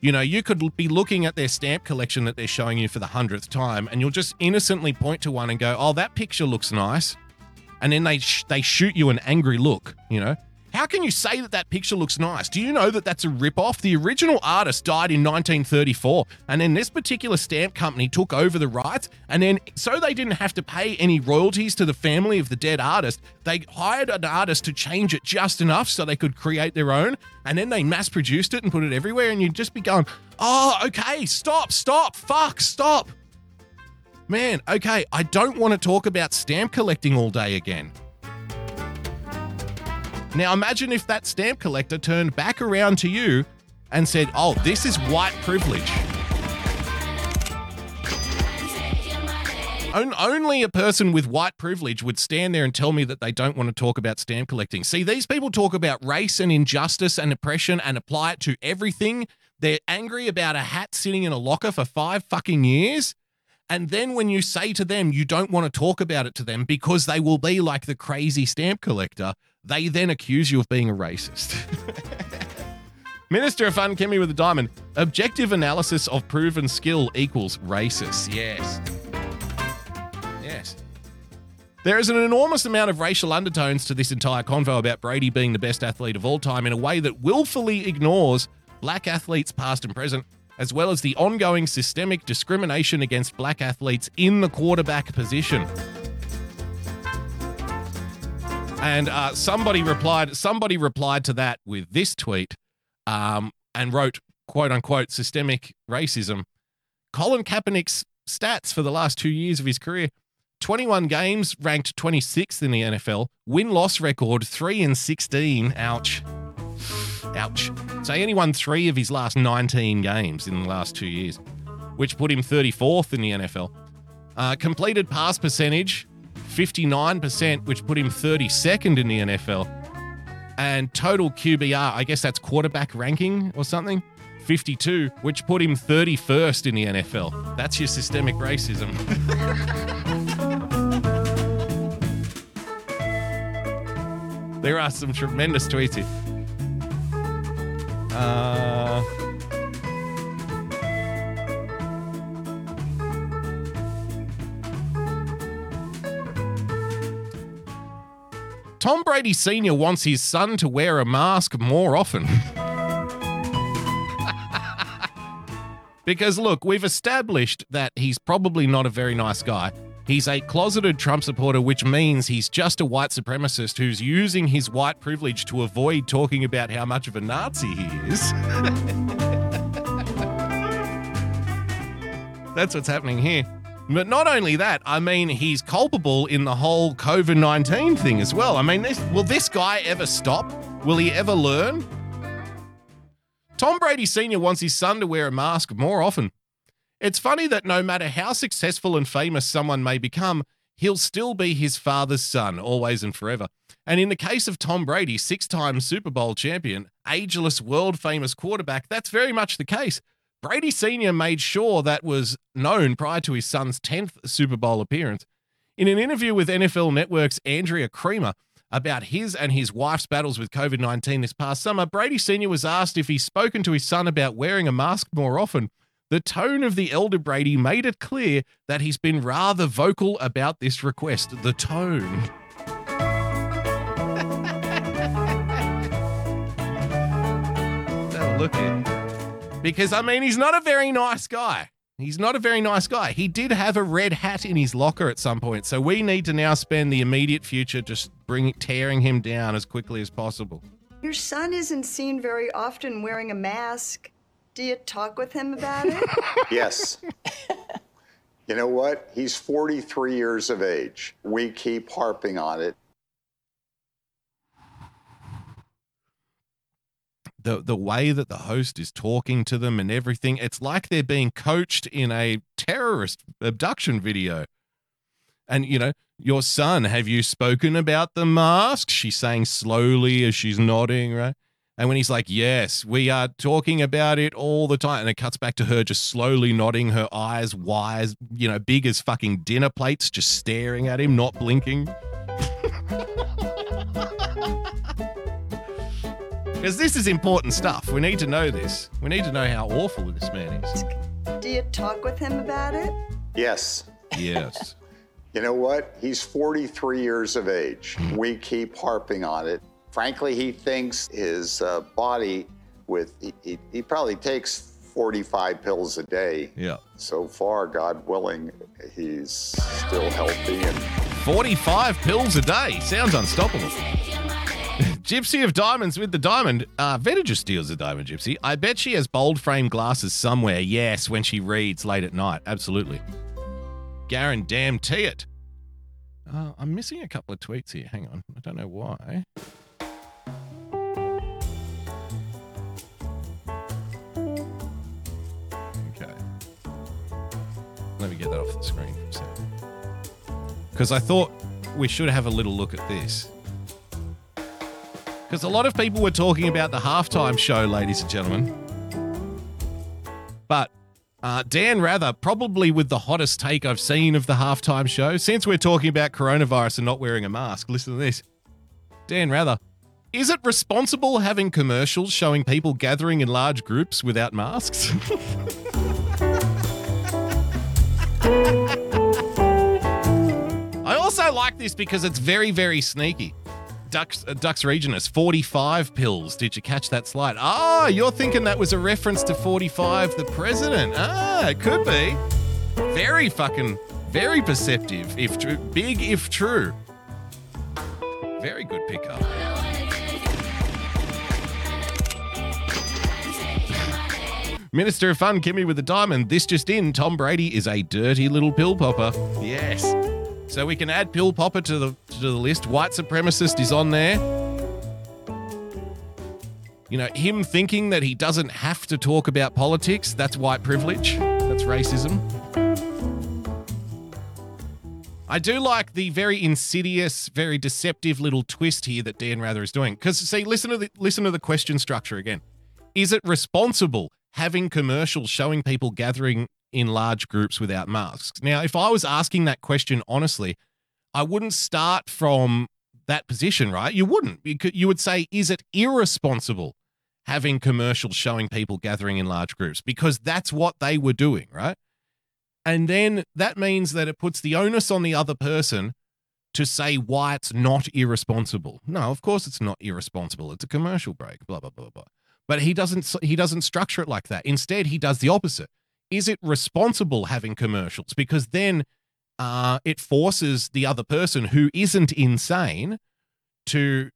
You know, you could be looking at their stamp collection that they're showing you for the hundredth time, and you'll just innocently point to one and go, "Oh, that picture looks nice," and then they sh- they shoot you an angry look. You know, how can you say that that picture looks nice? Do you know that that's a rip-off? The original artist died in 1934, and then this particular stamp company took over the rights, and then so they didn't have to pay any royalties to the family of the dead artist, they hired an artist to change it just enough so they could create their own, and then they mass-produced it and put it everywhere, and you'd just be going, "Oh, okay, stop, stop, fuck, stop." Man, okay, I don't want to talk about stamp collecting all day again. Now imagine if that stamp collector turned back around to you and said, Oh, this is white privilege. Only a person with white privilege would stand there and tell me that they don't want to talk about stamp collecting. See, these people talk about race and injustice and oppression and apply it to everything. They're angry about a hat sitting in a locker for five fucking years. And then when you say to them you don't want to talk about it to them because they will be like the crazy stamp collector, they then accuse you of being a racist. (laughs) Minister of Fun, Kimmy with a diamond. Objective analysis of proven skill equals racist. Yes. Yes. There is an enormous amount of racial undertones to this entire convo about Brady being the best athlete of all time in a way that willfully ignores black athletes past and present, as well as the ongoing systemic discrimination against black athletes in the quarterback position. And uh, somebody replied. Somebody replied to that with this tweet, um, and wrote "quote unquote" systemic racism. Colin Kaepernick's stats for the last two years of his career: 21 games, ranked 26th in the NFL. Win-loss record: three and 16. Ouch. Ouch. So he only won three of his last 19 games in the last two years, which put him 34th in the NFL. Uh, completed pass percentage 59%, which put him 32nd in the NFL. And total QBR, I guess that's quarterback ranking or something, 52, which put him 31st in the NFL. That's your systemic racism. (laughs) there are some tremendous tweets here. Uh, Tom Brady Sr. wants his son to wear a mask more often. (laughs) because, look, we've established that he's probably not a very nice guy. He's a closeted Trump supporter, which means he's just a white supremacist who's using his white privilege to avoid talking about how much of a Nazi he is. (laughs) That's what's happening here. But not only that, I mean, he's culpable in the whole COVID 19 thing as well. I mean, this, will this guy ever stop? Will he ever learn? Tom Brady Sr. wants his son to wear a mask more often. It's funny that no matter how successful and famous someone may become, he'll still be his father's son, always and forever. And in the case of Tom Brady, six time Super Bowl champion, ageless, world famous quarterback, that's very much the case. Brady Sr. made sure that was known prior to his son's 10th Super Bowl appearance. In an interview with NFL Network's Andrea Kremer about his and his wife's battles with COVID 19 this past summer, Brady Sr. was asked if he's spoken to his son about wearing a mask more often. The tone of the elder Brady made it clear that he's been rather vocal about this request. The tone. look. Because, I mean, he's not a very nice guy. He's not a very nice guy. He did have a red hat in his locker at some point, so we need to now spend the immediate future just bring tearing him down as quickly as possible. Your son isn't seen very often wearing a mask. Do you talk with him about it? (laughs) Yes. you know what? He's 43 years of age. We keep harping on it. The the way that the host is talking to them and everything it's like they're being coached in a terrorist abduction video. And you know your son have you spoken about the mask? She's saying slowly as she's nodding right? And when he's like yes we are talking about it all the time and it cuts back to her just slowly nodding her eyes wise you know big as fucking dinner plates just staring at him not blinking Because this is important stuff. We need to know this. We need to know how awful this man is. Do you talk with him about it? Yes. Yes. (laughs) You know what? He's 43 years of age. We keep harping on it. Frankly, he thinks his uh, body, with he, he, he probably takes 45 pills a day. Yeah. So far, God willing, he's still healthy and 45 pills a day. Sounds unstoppable. Gypsy of Diamonds with the diamond. Uh, Veta just steals the diamond, Gypsy. I bet she has bold frame glasses somewhere. Yes, when she reads late at night. Absolutely. Garen, damn tee it. Uh, I'm missing a couple of tweets here. Hang on. I don't know why. Okay. Let me get that off the screen for a second. Because I thought we should have a little look at this. Because a lot of people were talking about the halftime show, ladies and gentlemen. But uh, Dan Rather, probably with the hottest take I've seen of the halftime show, since we're talking about coronavirus and not wearing a mask, listen to this. Dan Rather, is it responsible having commercials showing people gathering in large groups without masks? (laughs) I also like this because it's very, very sneaky. Dux, uh, Regionus, 45 pills. Did you catch that slide? Ah, you're thinking that was a reference to 45, the president. Ah, it could be. Very fucking, very perceptive, if true. Big, if true. Very good pickup. Minister of Fun, Kimmy with the diamond. This just in: Tom Brady is a dirty little pill popper. Yes. So we can add pill popper to the to the list. White supremacist is on there. You know, him thinking that he doesn't have to talk about politics, that's white privilege. That's racism. I do like the very insidious, very deceptive little twist here that Dan Rather is doing. Because see, listen to the listen to the question structure again. Is it responsible having commercials showing people gathering in large groups without masks? Now, if I was asking that question honestly, I wouldn't start from that position, right? You wouldn't. You, would say, is it irresponsible having commercials showing people gathering in large groups? Because that's what they were doing, right? And then that means that it puts the onus on the other person to say why it's not irresponsible. No, of course it's not irresponsible. It's a commercial break, blah, blah, blah, blah. But he doesn't he doesn't structure it like that. Instead, he does the opposite. Is it responsible having commercials? Because then uh, it forces the other person who isn't insane to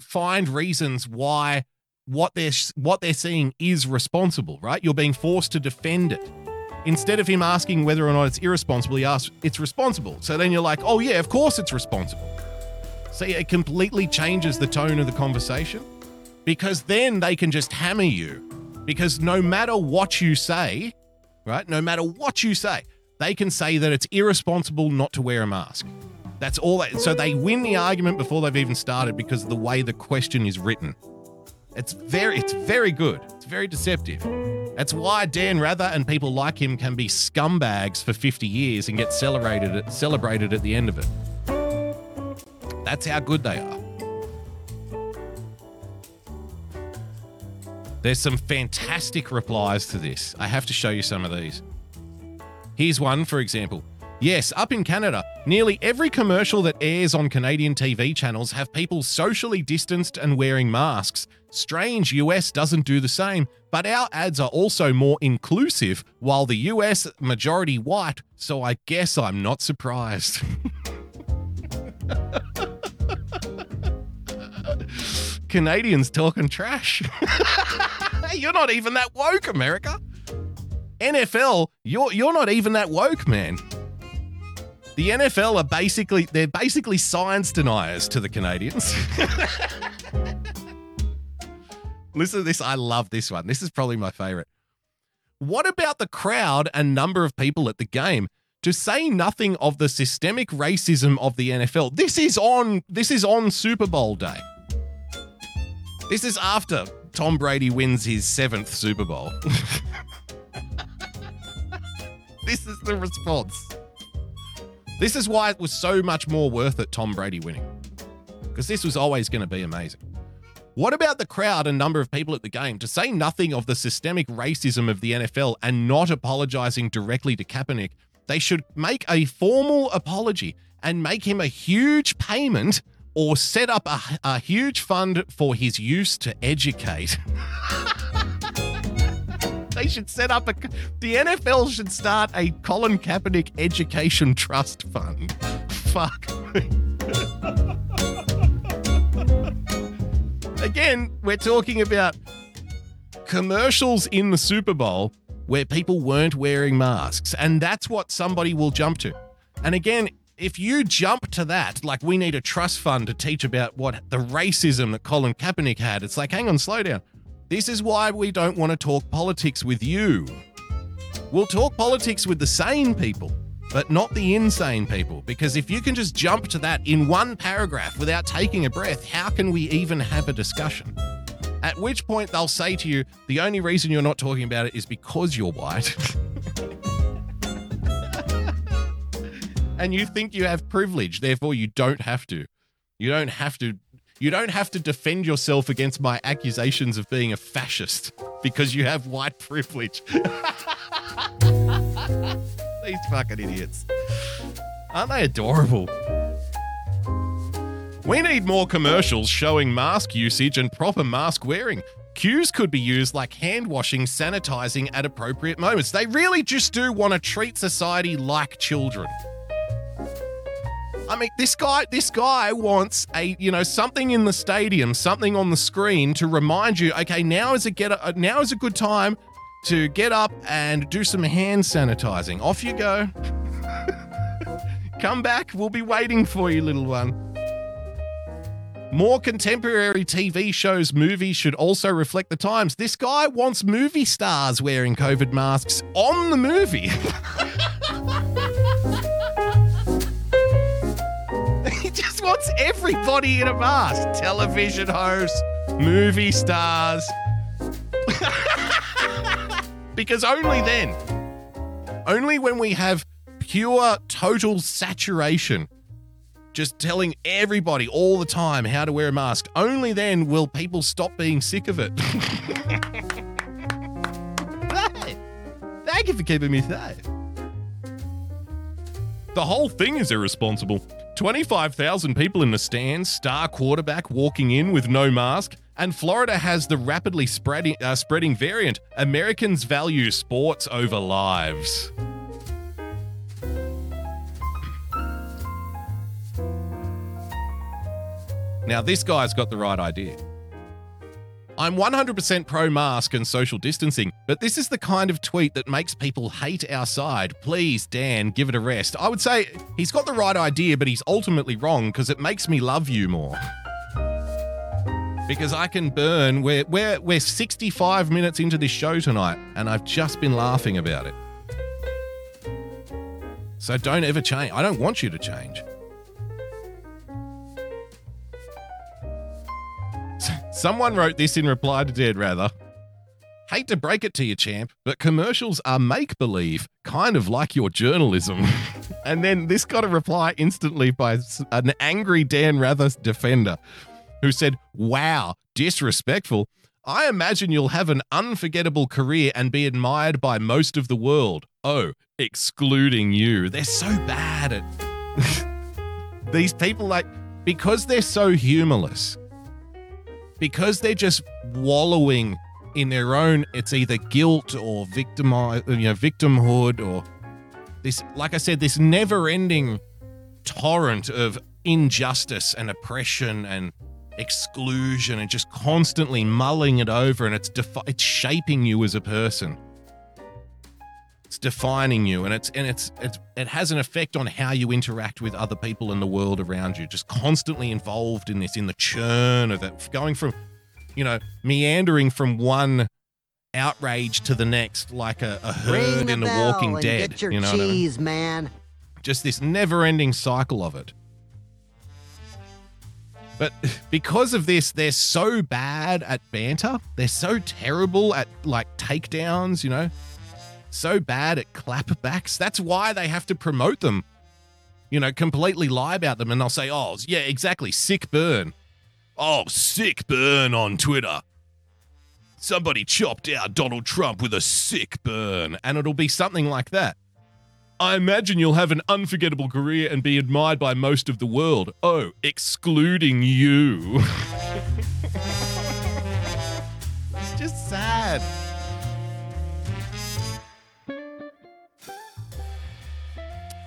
find reasons why what they're what they're seeing is responsible. Right? You're being forced to defend it. Instead of him asking whether or not it's irresponsible, he asks it's responsible. So then you're like, oh yeah, of course it's responsible. See, it completely changes the tone of the conversation because then they can just hammer you. Because no matter what you say, right? No matter what you say, they can say that it's irresponsible not to wear a mask. That's all. They, so they win the argument before they've even started because of the way the question is written. It's very, it's very good. It's very deceptive. That's why Dan Rather and people like him can be scumbags for 50 years and get celebrated, celebrated at the end of it. That's how good they are. There's some fantastic replies to this. I have to show you some of these. Here's one, for example. Yes, up in Canada, nearly every commercial that airs on Canadian TV channels have people socially distanced and wearing masks. Strange US doesn't do the same, but our ads are also more inclusive, while the US majority white, so I guess I'm not surprised. (laughs) Canadians talking trash. (laughs) you're not even that woke, America. NFL, you're you're not even that woke, man. The NFL are basically they're basically science deniers to the Canadians. (laughs) Listen to this, I love this one. This is probably my favorite. What about the crowd and number of people at the game? To say nothing of the systemic racism of the NFL. This is on this is on Super Bowl day. This is after Tom Brady wins his seventh Super Bowl. (laughs) this is the response. This is why it was so much more worth it, Tom Brady winning. Because this was always going to be amazing. What about the crowd and number of people at the game? To say nothing of the systemic racism of the NFL and not apologizing directly to Kaepernick, they should make a formal apology and make him a huge payment or set up a, a huge fund for his use to educate. (laughs) they should set up a. The NFL should start a Colin Kaepernick Education Trust Fund. Fuck. (laughs) Again, we're talking about commercials in the Super Bowl where people weren't wearing masks, and that's what somebody will jump to. And again, if you jump to that, like we need a trust fund to teach about what the racism that Colin Kaepernick had, it's like, hang on, slow down. This is why we don't want to talk politics with you. We'll talk politics with the sane people, but not the insane people. Because if you can just jump to that in one paragraph without taking a breath, how can we even have a discussion? At which point they'll say to you, the only reason you're not talking about it is because you're white. (laughs) and you think you have privilege, therefore you don't have to. You don't have to you don't have to defend yourself against my accusations of being a fascist because you have white (laughs) privilege. (laughs) These fucking idiots. Aren't they adorable? We need more commercials showing mask usage and proper mask wearing. Cues could be used like hand washing, sanitizing at appropriate moments. They really just do want to treat society like children. I mean, this guy, this guy wants a, you know, something in the stadium, something on the screen to remind you, okay, now is a get, a, now is a good time to get up and do some hand sanitizing. Off you go. (laughs) Come back. We'll be waiting for you, little one. More contemporary TV shows, movies should also reflect the times. This guy wants movie stars wearing COVID masks on the movie. (laughs) just wants everybody in a mask. Television hosts, movie stars. (laughs) because only then, only when we have pure total saturation, just telling everybody all the time how to wear a mask, only then will people stop being sick of it. Thank you for keeping me safe. The whole thing is irresponsible. 25,000 people in the stands, star quarterback walking in with no mask, and Florida has the rapidly spreading, uh, spreading variant. Americans value sports over lives. Now, this guy's got the right idea. I'm 100% pro mask and social distancing, but this is the kind of tweet that makes people hate our side. Please, Dan, give it a rest. I would say he's got the right idea, but he's ultimately wrong because it makes me love you more. Because I can burn. We're, we're, we're 65 minutes into this show tonight, and I've just been laughing about it. So don't ever change. I don't want you to change. Someone wrote this in reply to Dead Rather. Hate to break it to you, champ, but commercials are make believe, kind of like your journalism. (laughs) and then this got a reply instantly by an angry Dan Rather defender who said, Wow, disrespectful. I imagine you'll have an unforgettable career and be admired by most of the world. Oh, excluding you. They're so bad at (laughs) these people, like, because they're so humorless, because they're just wallowing in their own, it's either guilt or victim, you know, victimhood or this, like I said, this never ending torrent of injustice and oppression and exclusion and just constantly mulling it over and it's defi- it's shaping you as a person it's defining you and it's and it's, it's it has an effect on how you interact with other people in the world around you just constantly involved in this in the churn of it going from you know meandering from one outrage to the next like a, a herd in the walking dead Get your you know what I mean? man. just this never-ending cycle of it. But because of this, they're so bad at banter. They're so terrible at like takedowns, you know, so bad at clapbacks. That's why they have to promote them, you know, completely lie about them. And they'll say, oh, yeah, exactly, sick burn. Oh, sick burn on Twitter. Somebody chopped out Donald Trump with a sick burn. And it'll be something like that. I imagine you'll have an unforgettable career and be admired by most of the world. Oh, excluding you. (laughs)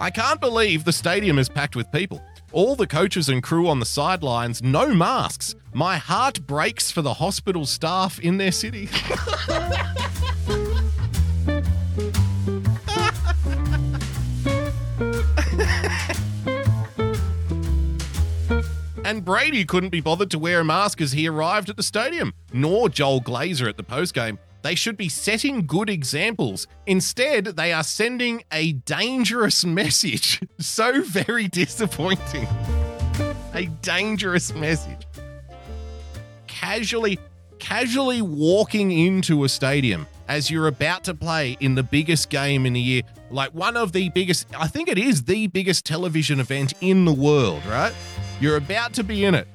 I can't believe the stadium is packed with people. All the coaches and crew on the sidelines, no masks. My heart breaks for the hospital staff in their city. (laughs) And Brady couldn't be bothered to wear a mask as he arrived at the stadium, nor Joel Glazer at the postgame. They should be setting good examples. Instead, they are sending a dangerous (laughs) message. So very disappointing. A dangerous message. Casually, casually walking into a stadium as you're about to play in the biggest game in the year, like one of the biggest, I think it is the biggest television event in the world, right? You're about to be in it.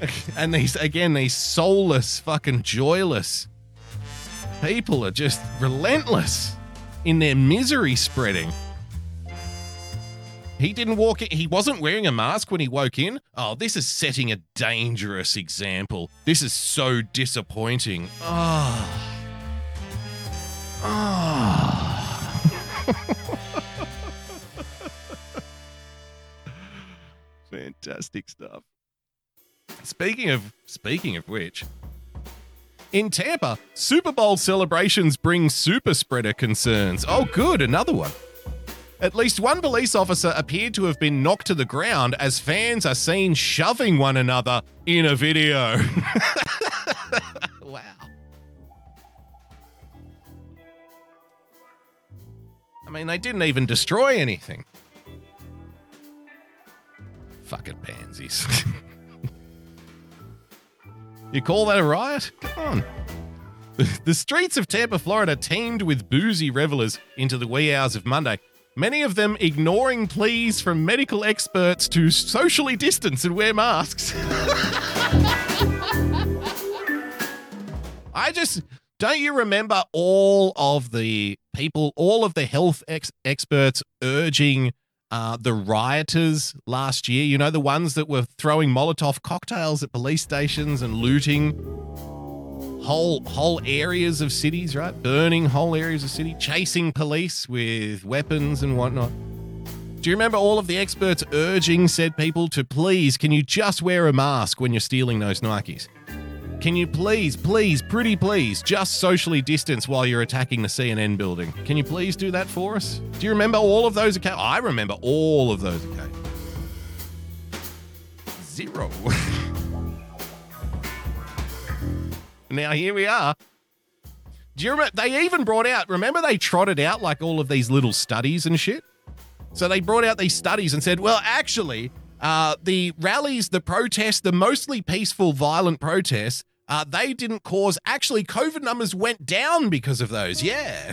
(laughs) And these, again, these soulless, fucking joyless people are just relentless in their misery spreading. He didn't walk in, he wasn't wearing a mask when he woke in. Oh, this is setting a dangerous example. This is so disappointing. Ah, Oh. (laughs) Fantastic stuff. Speaking of speaking of which, in Tampa, Super Bowl celebrations bring super spreader concerns. Oh, good, another one. At least one police officer appeared to have been knocked to the ground as fans are seen shoving one another in a video. (laughs) wow. I mean, they didn't even destroy anything. Fucking pansies. (laughs) you call that a riot? Come on. (laughs) The streets of Tampa, Florida teemed with boozy revelers into the wee hours of Monday, many of them ignoring pleas from medical experts to socially distance and wear masks. (laughs) I just don't you remember all of the people, all of the health ex- experts urging uh, the rioters last year? You know, the ones that were throwing Molotov cocktails at police stations and looting whole whole areas of cities, right? Burning whole areas of city, chasing police with weapons and whatnot. Do you remember all of the experts urging said people to please, can you just wear a mask when you're stealing those Nikes? Can you please, please, pretty please, just socially distance while you're attacking the CNN building? Can you please do that for us? Do you remember all of those occasions? I remember all of those occasions. Zero. (laughs) now here we are. Do you remember? They even brought out, remember they trotted out like all of these little studies and shit? So they brought out these studies and said, well, actually, uh, the rallies, the protests, the mostly peaceful, violent protests, uh, they didn't cause. Actually, COVID numbers went down because of those. Yeah.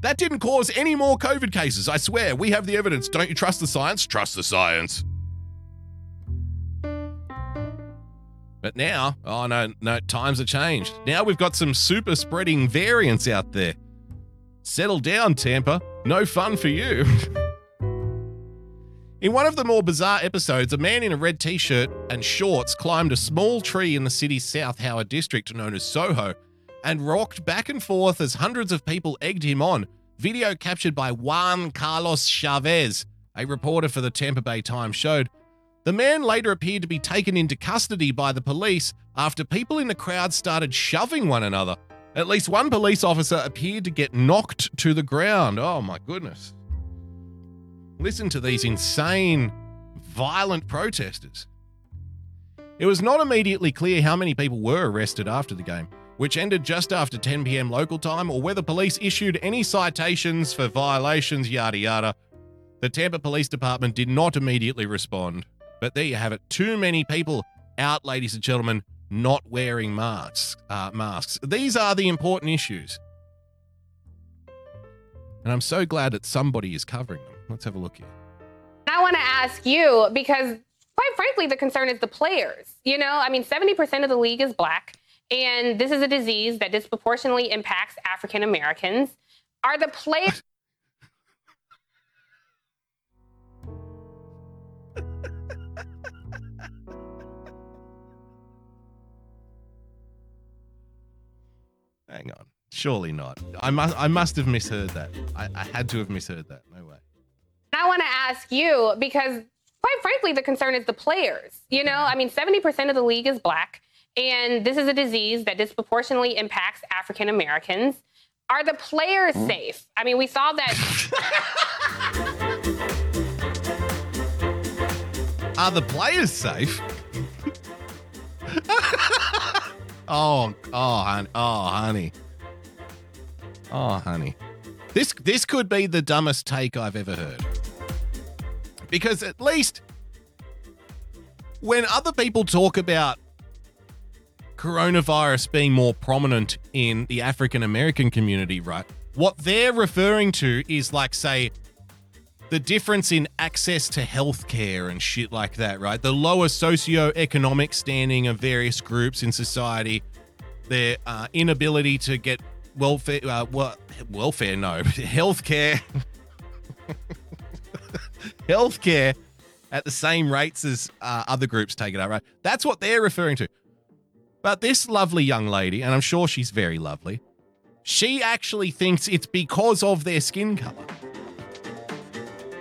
that didn't cause any more COVID cases. I swear. We have the evidence. Don't you trust the science? Trust the science. But now, oh no, no, times have changed. Now we've got some super spreading variants out there. Settle down, Tampa. No fun for you. (laughs) In one of the more bizarre episodes, a man in a red t shirt and shorts climbed a small tree in the city's South Howard district known as Soho and rocked back and forth as hundreds of people egged him on. Video captured by Juan Carlos Chavez, a reporter for the Tampa Bay Times, showed. The man later appeared to be taken into custody by the police after people in the crowd started shoving one another. At least one police officer appeared to get knocked to the ground. Oh my goodness. Listen to these insane, violent protesters. It was not immediately clear how many people were arrested after the game, which ended just after 10 pm local time, or whether police issued any citations for violations, yada yada. The Tampa Police Department did not immediately respond. But there you have it. Too many people out, ladies and gentlemen, not wearing masks. Uh, masks. These are the important issues. And I'm so glad that somebody is covering them. Let's have a look here. I want to ask you because, quite frankly, the concern is the players. You know, I mean, 70% of the league is black, and this is a disease that disproportionately impacts African Americans. Are the players. (laughs) Hang on. Surely not. I must I must have misheard that. I, I had to have misheard that. No way. I want to ask you because, quite frankly, the concern is the players. You know, I mean, 70% of the league is black, and this is a disease that disproportionately impacts African Americans. Are the players hmm? safe? I mean, we saw that. (laughs) Are the players safe? (laughs) oh, oh, oh, honey, oh, honey, oh, honey. This this could be the dumbest take I've ever heard. Because at least when other people talk about coronavirus being more prominent in the African American community, right? What they're referring to is like, say, the difference in access to healthcare and shit like that, right? The lower socioeconomic standing of various groups in society, their uh, inability to get welfare, uh, well, welfare, no, (laughs) healthcare, (laughs) healthcare at the same rates as uh, other groups take it out, right? That's what they're referring to. But this lovely young lady, and I'm sure she's very lovely, she actually thinks it's because of their skin color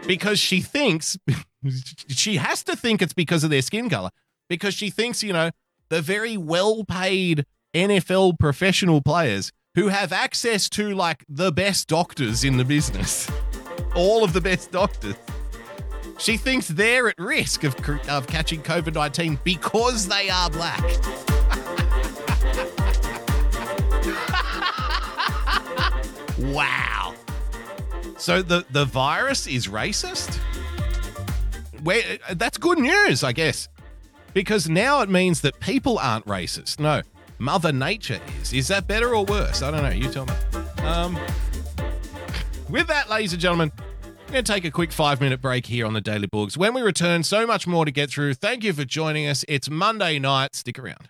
because she thinks (laughs) she has to think it's because of their skin color because she thinks you know the very well paid NFL professional players who have access to like the best doctors in the business all of the best doctors she thinks they're at risk of, of catching covid-19 because they are black (laughs) wow so the the virus is racist? Where uh, that's good news, I guess. Because now it means that people aren't racist. No, Mother Nature is. Is that better or worse? I don't know. You tell me. Um, with that, ladies and gentlemen, I'm going to take a quick five minute break here on the Daily Books. When we return, so much more to get through. Thank you for joining us. It's Monday night. Stick around.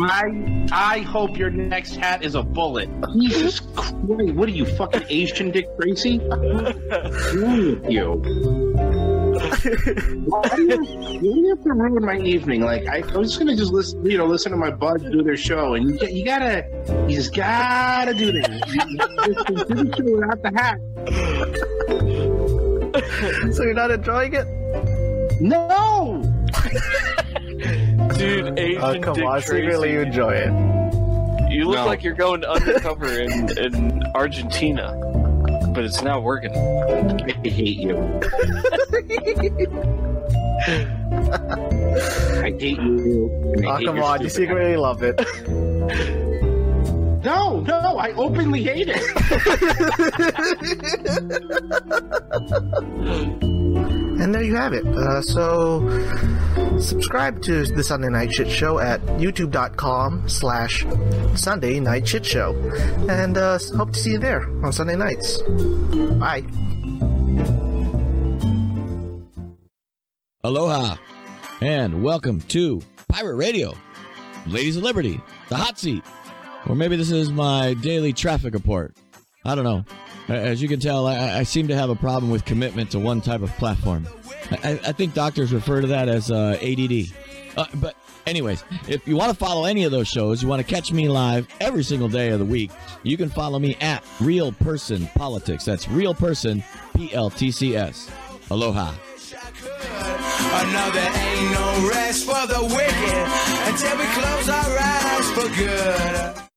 I I hope your next hat is a bullet. Jesus mhm. Christ! What are you fucking Asian Dick Tracy? What's wrong with you? Why do you, why do you have to ruin my evening? Like I, I was just gonna just listen, you know, listen to my buds do their show, and you, you gotta, you just gotta do this. You, you just do the show without the hat. so you're not enjoying it? No. (laughs) Dude, uh, Asian Oh, come Dick on, secretly you Tracy. enjoy it. You look No. like you're going undercover in, in Argentina, but it's not working. I hate you. I hate you. and I Oh, hate come on, you stupid secretly love it. No, no, I openly hate it. (laughs) And there you have it. Uh, so, subscribe to the Sunday Night Shit Show at youtube.com slash Sunday Night Shit Show. And uh, hope to see you there on Sunday nights. Bye. Aloha, and welcome to Pirate Radio, Ladies of Liberty, the hot seat. Or maybe this is my daily traffic report. I don't know. As you can tell, I, I seem to have a problem with commitment to one type of platform. I, I think doctors refer to that as uh, ADD. Uh, but, anyways, if you want to follow any of those shows, you want to catch me live every single day of the week, you can follow me at Real Person Politics. That's Real Person P L T C S. Aloha. Another ain't no rest for the wicked until we close our eyes for good.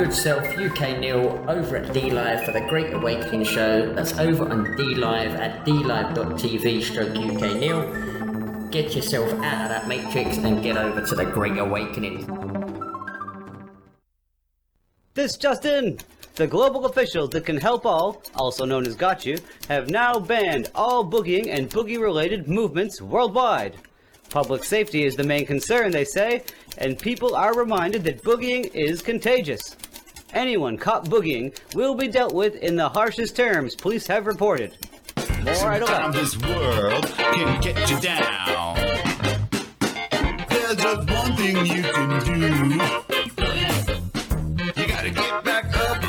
Good self, UK Neil, over at DLive for the Great Awakening show. That's over on DLive at dlive.tv stroke UK Neil. Get yourself out of that matrix and get over to the Great Awakening. This just in! The global officials that can help all, also known as Got You, have now banned all boogieing and boogie related movements worldwide. Public safety is the main concern, they say, and people are reminded that boogieing is contagious. Anyone caught boogieing will be dealt with in the harshest terms police have reported. More right away. This world can get you down. There's just one thing you can do. You gotta get back up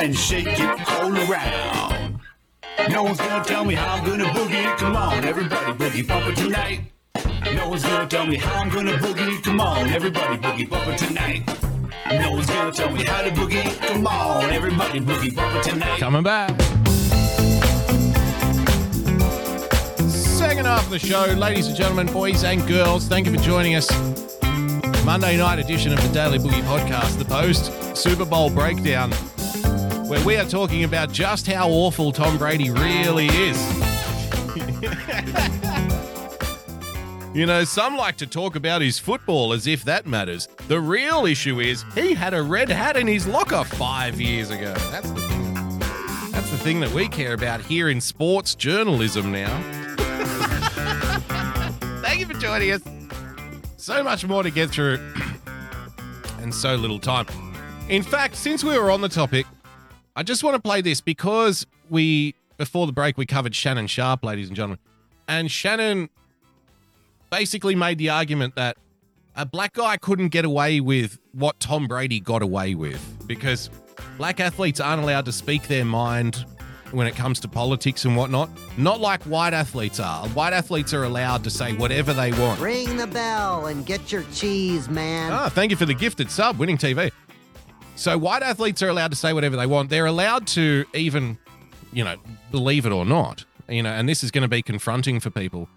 and shake it all around. No one's gonna tell me how I'm gonna boogie. Come on, everybody boogie bumper tonight. No one's gonna tell me how I'm gonna boogie. Come on, everybody boogie bumper tonight. No one's gonna tell me how to boogie. Come on, everybody boogie bumper tonight. Coming back. Second half of the show, ladies and gentlemen, boys and girls, thank you for joining us. Monday night edition of the Daily Boogie Podcast, the post Super Bowl breakdown, where we are talking about just how awful Tom Brady really is. (laughs) You know, some like to talk about his football as if that matters. The real issue is he had a red hat in his locker five years ago. That's the thing. That's the thing that we care about here in sports journalism now. (laughs) Thank you for joining us. So much more to get through (clears throat) and so little time. In fact, since we were on the topic, I just want to play this because we, before the break, we covered Shannon Sharpe, ladies and gentlemen. And Shannon basically made the argument that a black guy couldn't get away with what Tom Brady got away with because black athletes aren't allowed to speak their mind when it comes to politics and whatnot. Not like white athletes are. White athletes are allowed to say whatever they want. Ring the bell and get your cheese, man. Ah, thank you for the gifted sub, winning TV. So white athletes are allowed to say whatever they want. They're allowed to even, you know, believe it or not. You know, and this is going to be confronting for people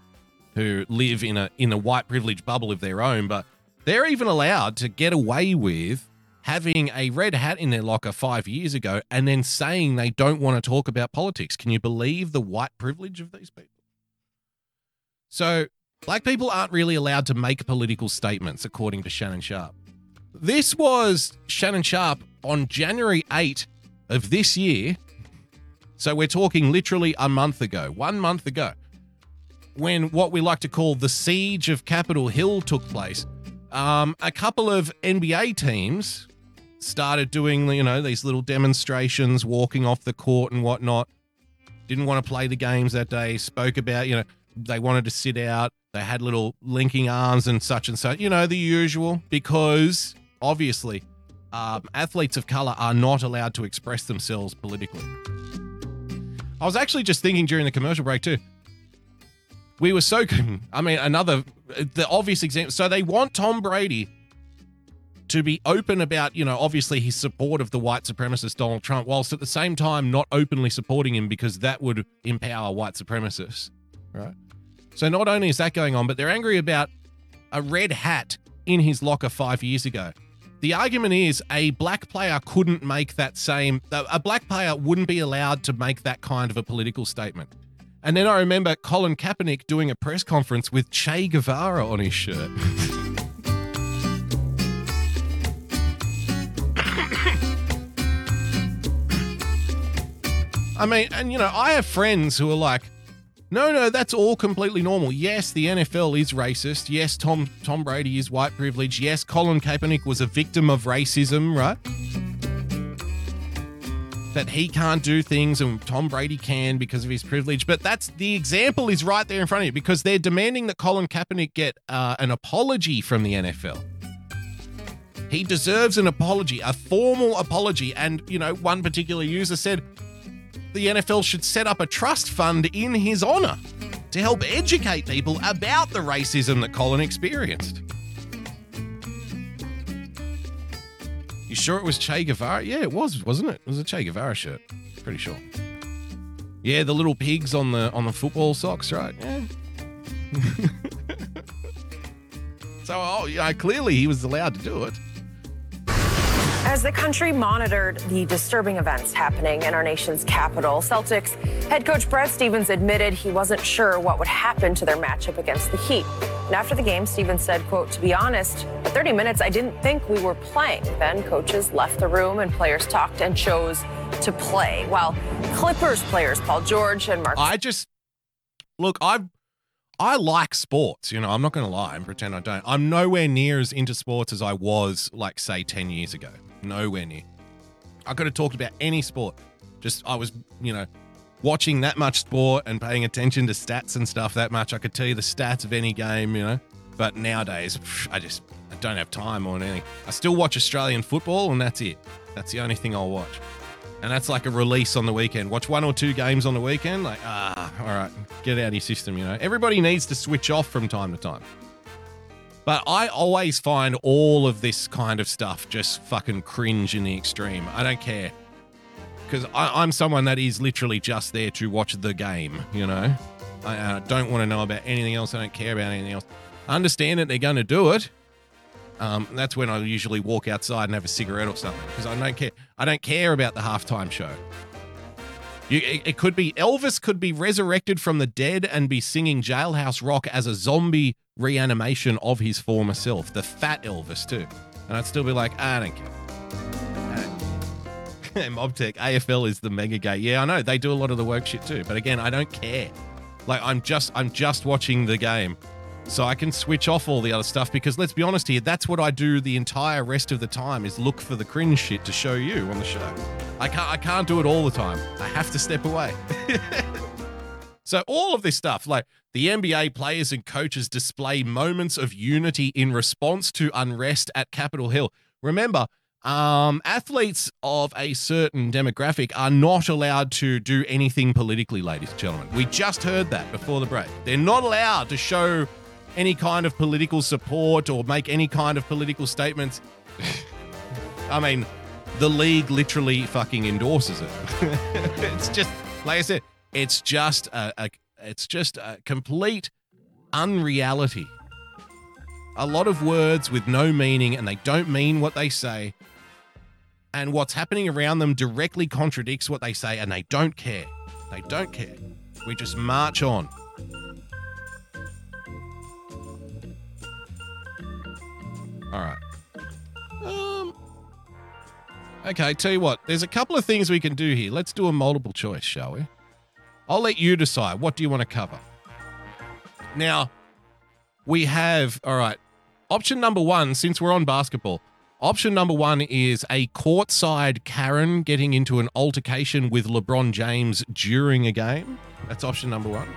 who live in a in a white privilege bubble of their own. But They're even allowed to get away with having a red hat in their locker five years ago and then saying they don't want to talk about politics. Can you believe the white privilege of these people? So, black people aren't really allowed to make political statements, according to Shannon Sharpe. This was Shannon Sharpe on January 8 of this year. So, we're talking literally a month ago, one month ago, when what we like to call the siege of Capitol Hill took place. Um, a couple of NBA teams started doing, you know, these little demonstrations, walking off the court and whatnot. Didn't want to play the games that day. Spoke about, you know, they wanted to sit out. They had little linking arms and such and such. You know, the usual. Because obviously, um, athletes of color are not allowed to express themselves politically. I was actually just thinking during the commercial break too. We were so, I mean, another, the obvious example. So they want Tom Brady to be open about, you know, obviously his support of the white supremacist Donald Trump, whilst at the same time not openly supporting him because that would empower white supremacists, right? So not only is that going on, but they're angry about a red hat in his locker five years ago. The argument is a black player couldn't make that same, a black player wouldn't be allowed to make that kind of a political statement. And then I remember Colin Kaepernick doing a press conference with Che Guevara on his shirt. (coughs) I mean, and you know, I have friends who are like, no, no, that's all completely normal. Yes, the NFL is racist. Yes, Tom Tom Brady is white privilege. Yes, Colin Kaepernick was a victim of racism, right? That he can't do things and Tom Brady can because of his privilege. But that's the example is right there in front of you because they're demanding that Colin Kaepernick get uh, an apology from the NFL. He deserves an apology, a formal apology. And, you know, one particular user said, the NFL should set up a trust fund in his honor to help educate people about the racism that Colin experienced. You sure it was Che Guevara? Yeah, it was, wasn't it? It was a Che Guevara shirt. Pretty sure. Yeah, the little pigs on the on the football socks, right? Yeah. (laughs) so, oh, yeah, clearly he was allowed to do it. As the country monitored the disturbing events happening in our nation's capital, Celtics head coach Brad Stevens admitted he wasn't sure what would happen to their matchup against the Heat. And after the game, Stevens said, quote, to be honest, at 30 minutes, I didn't think we were playing. Then coaches left the room and players talked and chose to play. While Clippers players Paul George and Mark I just look, I I like sports, you know, I'm not gonna lie and pretend I don't. I'm nowhere near as into sports as I was like say 10 years ago. Nowhere near. I could have talked about any sport. Just I was, you know, watching that much sport and paying attention to stats and stuff that much. I could tell you the stats of any game, you know. But nowadays, I just I don't have time or anything. I still watch Australian football and that's it. That's the only thing I'll watch. And that's like a release on the weekend. Watch one or two games on the weekend. Like, ah, all right, get out of your system, you know. Everybody needs to switch off from time to time. But I always find all of this kind of stuff just fucking cringe in the extreme. I don't care. Because I'm someone that is literally just there to watch the game, you know? I uh, don't want to know about anything else. I don't care about anything else. I understand that they're going to do it. Um, that's when I usually walk outside and have a cigarette or something because I don't care. I don't care about the halftime show. You, it, it could be Elvis could be resurrected from the dead and be singing Jailhouse Rock as a zombie reanimation of his former self, the fat Elvis too. And I'd still be like, ah, I don't care. Ah, (laughs) Mobtech AFL is the mega gay. Yeah, I know they do a lot of the work shit too, but again, I don't care. Like I'm just I'm just watching the game. So I can switch off all the other stuff because let's be honest here, that's what I do the entire rest of the time is look for the cringe shit to show you on the show. I can't I can't do it all the time. I have to step away. (laughs) so all of this stuff, like the NBA players and coaches display moments of unity in response to unrest at Capitol Hill. Remember, um, athletes of a certain demographic are not allowed to do anything politically, ladies and gentlemen. We just heard that before the break. They're not allowed to show any kind of political support or make any kind of political statements. I mean, the league literally fucking endorses it. (laughs) it's just, like I said, it's just a, a it's just a complete unreality a lot of words with no meaning and they don't mean what they say. And what's happening around them directly contradicts what they say and they don't care. They don't care. We just march on. All right. Um. Okay, tell you what. There's a couple of things we can do here. Let's do a multiple choice, shall we? I'll let you decide. What do you want to cover? Now, we have all right. Option number one, since we're on basketball, option number one is a courtside Karen getting into an altercation with LeBron James during a game. That's option number one.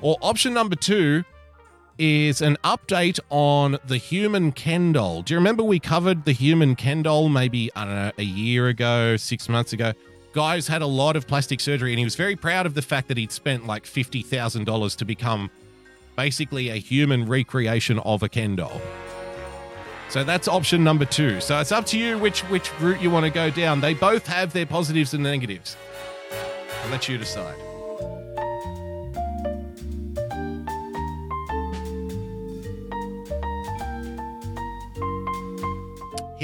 Or option number two is an update on the human Ken doll. Do you remember we covered the human Ken doll maybe, I don't know, a year ago, six months ago? Guy's had a lot of plastic surgery and he was very proud of the fact that he'd spent like $50,000 to become basically a human recreation of a Ken doll. So that's option number two. So it's up to you which which route you want to go down. They both have their positives and negatives. I'll let you decide.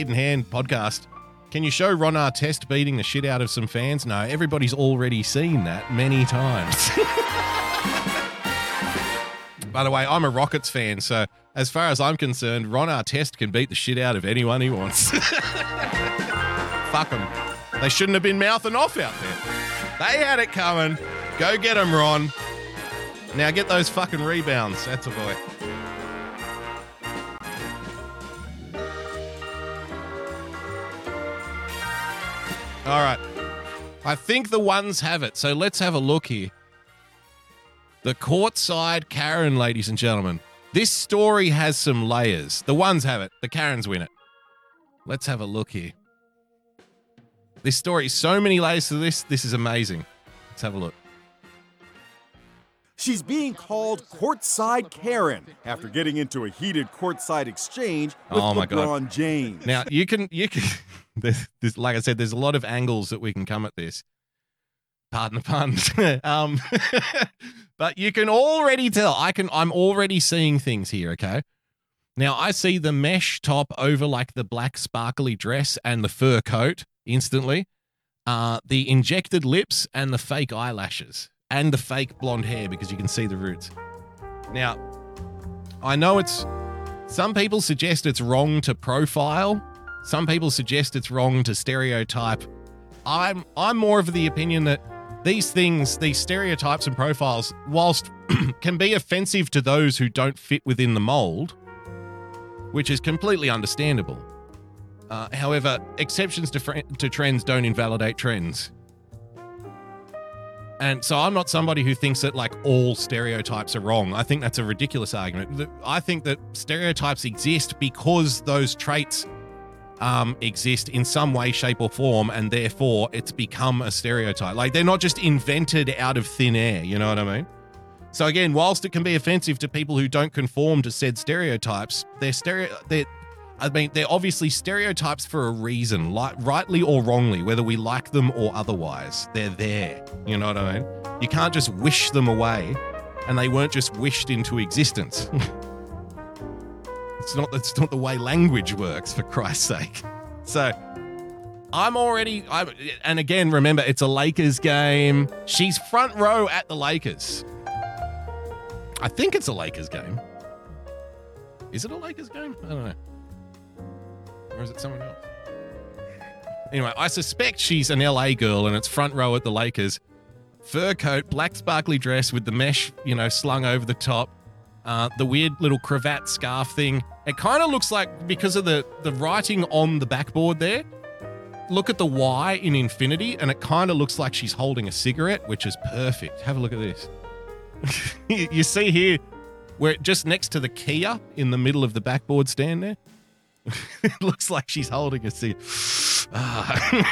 Hidden Hand podcast. Can you show Ron Artest beating the shit out of some fans? No, everybody's already seen that many times. (laughs) By the way, I'm a Rockets fan, so as far as I'm concerned, Ron Artest can beat the shit out of anyone he wants. (laughs) Fuck them. They shouldn't have been mouthing off out there. They had it coming. Go get them, Ron. Now get those fucking rebounds. That's a boy. All right. I think the ones have it. So let's have a look here. The courtside Karen, ladies and gentlemen. This story has some layers. The ones have it. The Karens win it. Let's have a look here. This story, so many layers to this. This is amazing. Let's have a look. She's being called courtside Karen after getting into a heated courtside exchange with Oh my God. LeBron James. Now you can you can there's, there's like I said, there's a lot of angles that we can come at this. Pardon the puns. (laughs) um, (laughs) but you can already tell. I can. I'm already seeing things here. Okay. Now I see the mesh top over like the black sparkly dress and the fur coat instantly. Uh, the injected lips and the fake eyelashes and the fake blonde hair because you can see the roots. Now, I know it's some people suggest it's wrong to profile. Some people suggest it's wrong to stereotype. I'm I'm more of the opinion that these things, these stereotypes and profiles, whilst (clears throat) can be offensive to those who don't fit within the mold, which is completely understandable. Uh, however, exceptions to, fr- to trends don't invalidate trends. And so I'm not somebody who thinks that like all stereotypes are wrong. I think that's a ridiculous argument. I think that stereotypes exist because those traits um, exist in some way, shape, or form, and therefore it's become a stereotype. Like they're not just invented out of thin air. You know what I mean? So again, whilst it can be offensive to people who don't conform to said stereotypes, they're stereo. They're, I mean, they're obviously stereotypes for a reason, like rightly or wrongly, whether we like them or otherwise. They're there. You know what I mean? You can't just wish them away, and they weren't just wished into existence. (laughs) it's not. That's not the way language works. For Christ's sake. So. I'm already, I'm, and again, remember, it's a Lakers game. She's front row at the Lakers. I think it's a Lakers game. Is it a Lakers game? I don't know. Or is it someone else? Anyway, I suspect she's an LA girl and it's front row at the Lakers. Fur coat, black sparkly dress with the mesh, you know, slung over the top. Uh, the weird little cravat scarf thing. It kind of looks like because of the the writing on the backboard there. Look at the Y in infinity, and it kind of looks like she's holding a cigarette, which is perfect. Have a look at this. (laughs) you see here, where just next to the Kia in the middle of the backboard stand there, (laughs) it looks like she's holding a cigarette. (sighs) Ah. (laughs)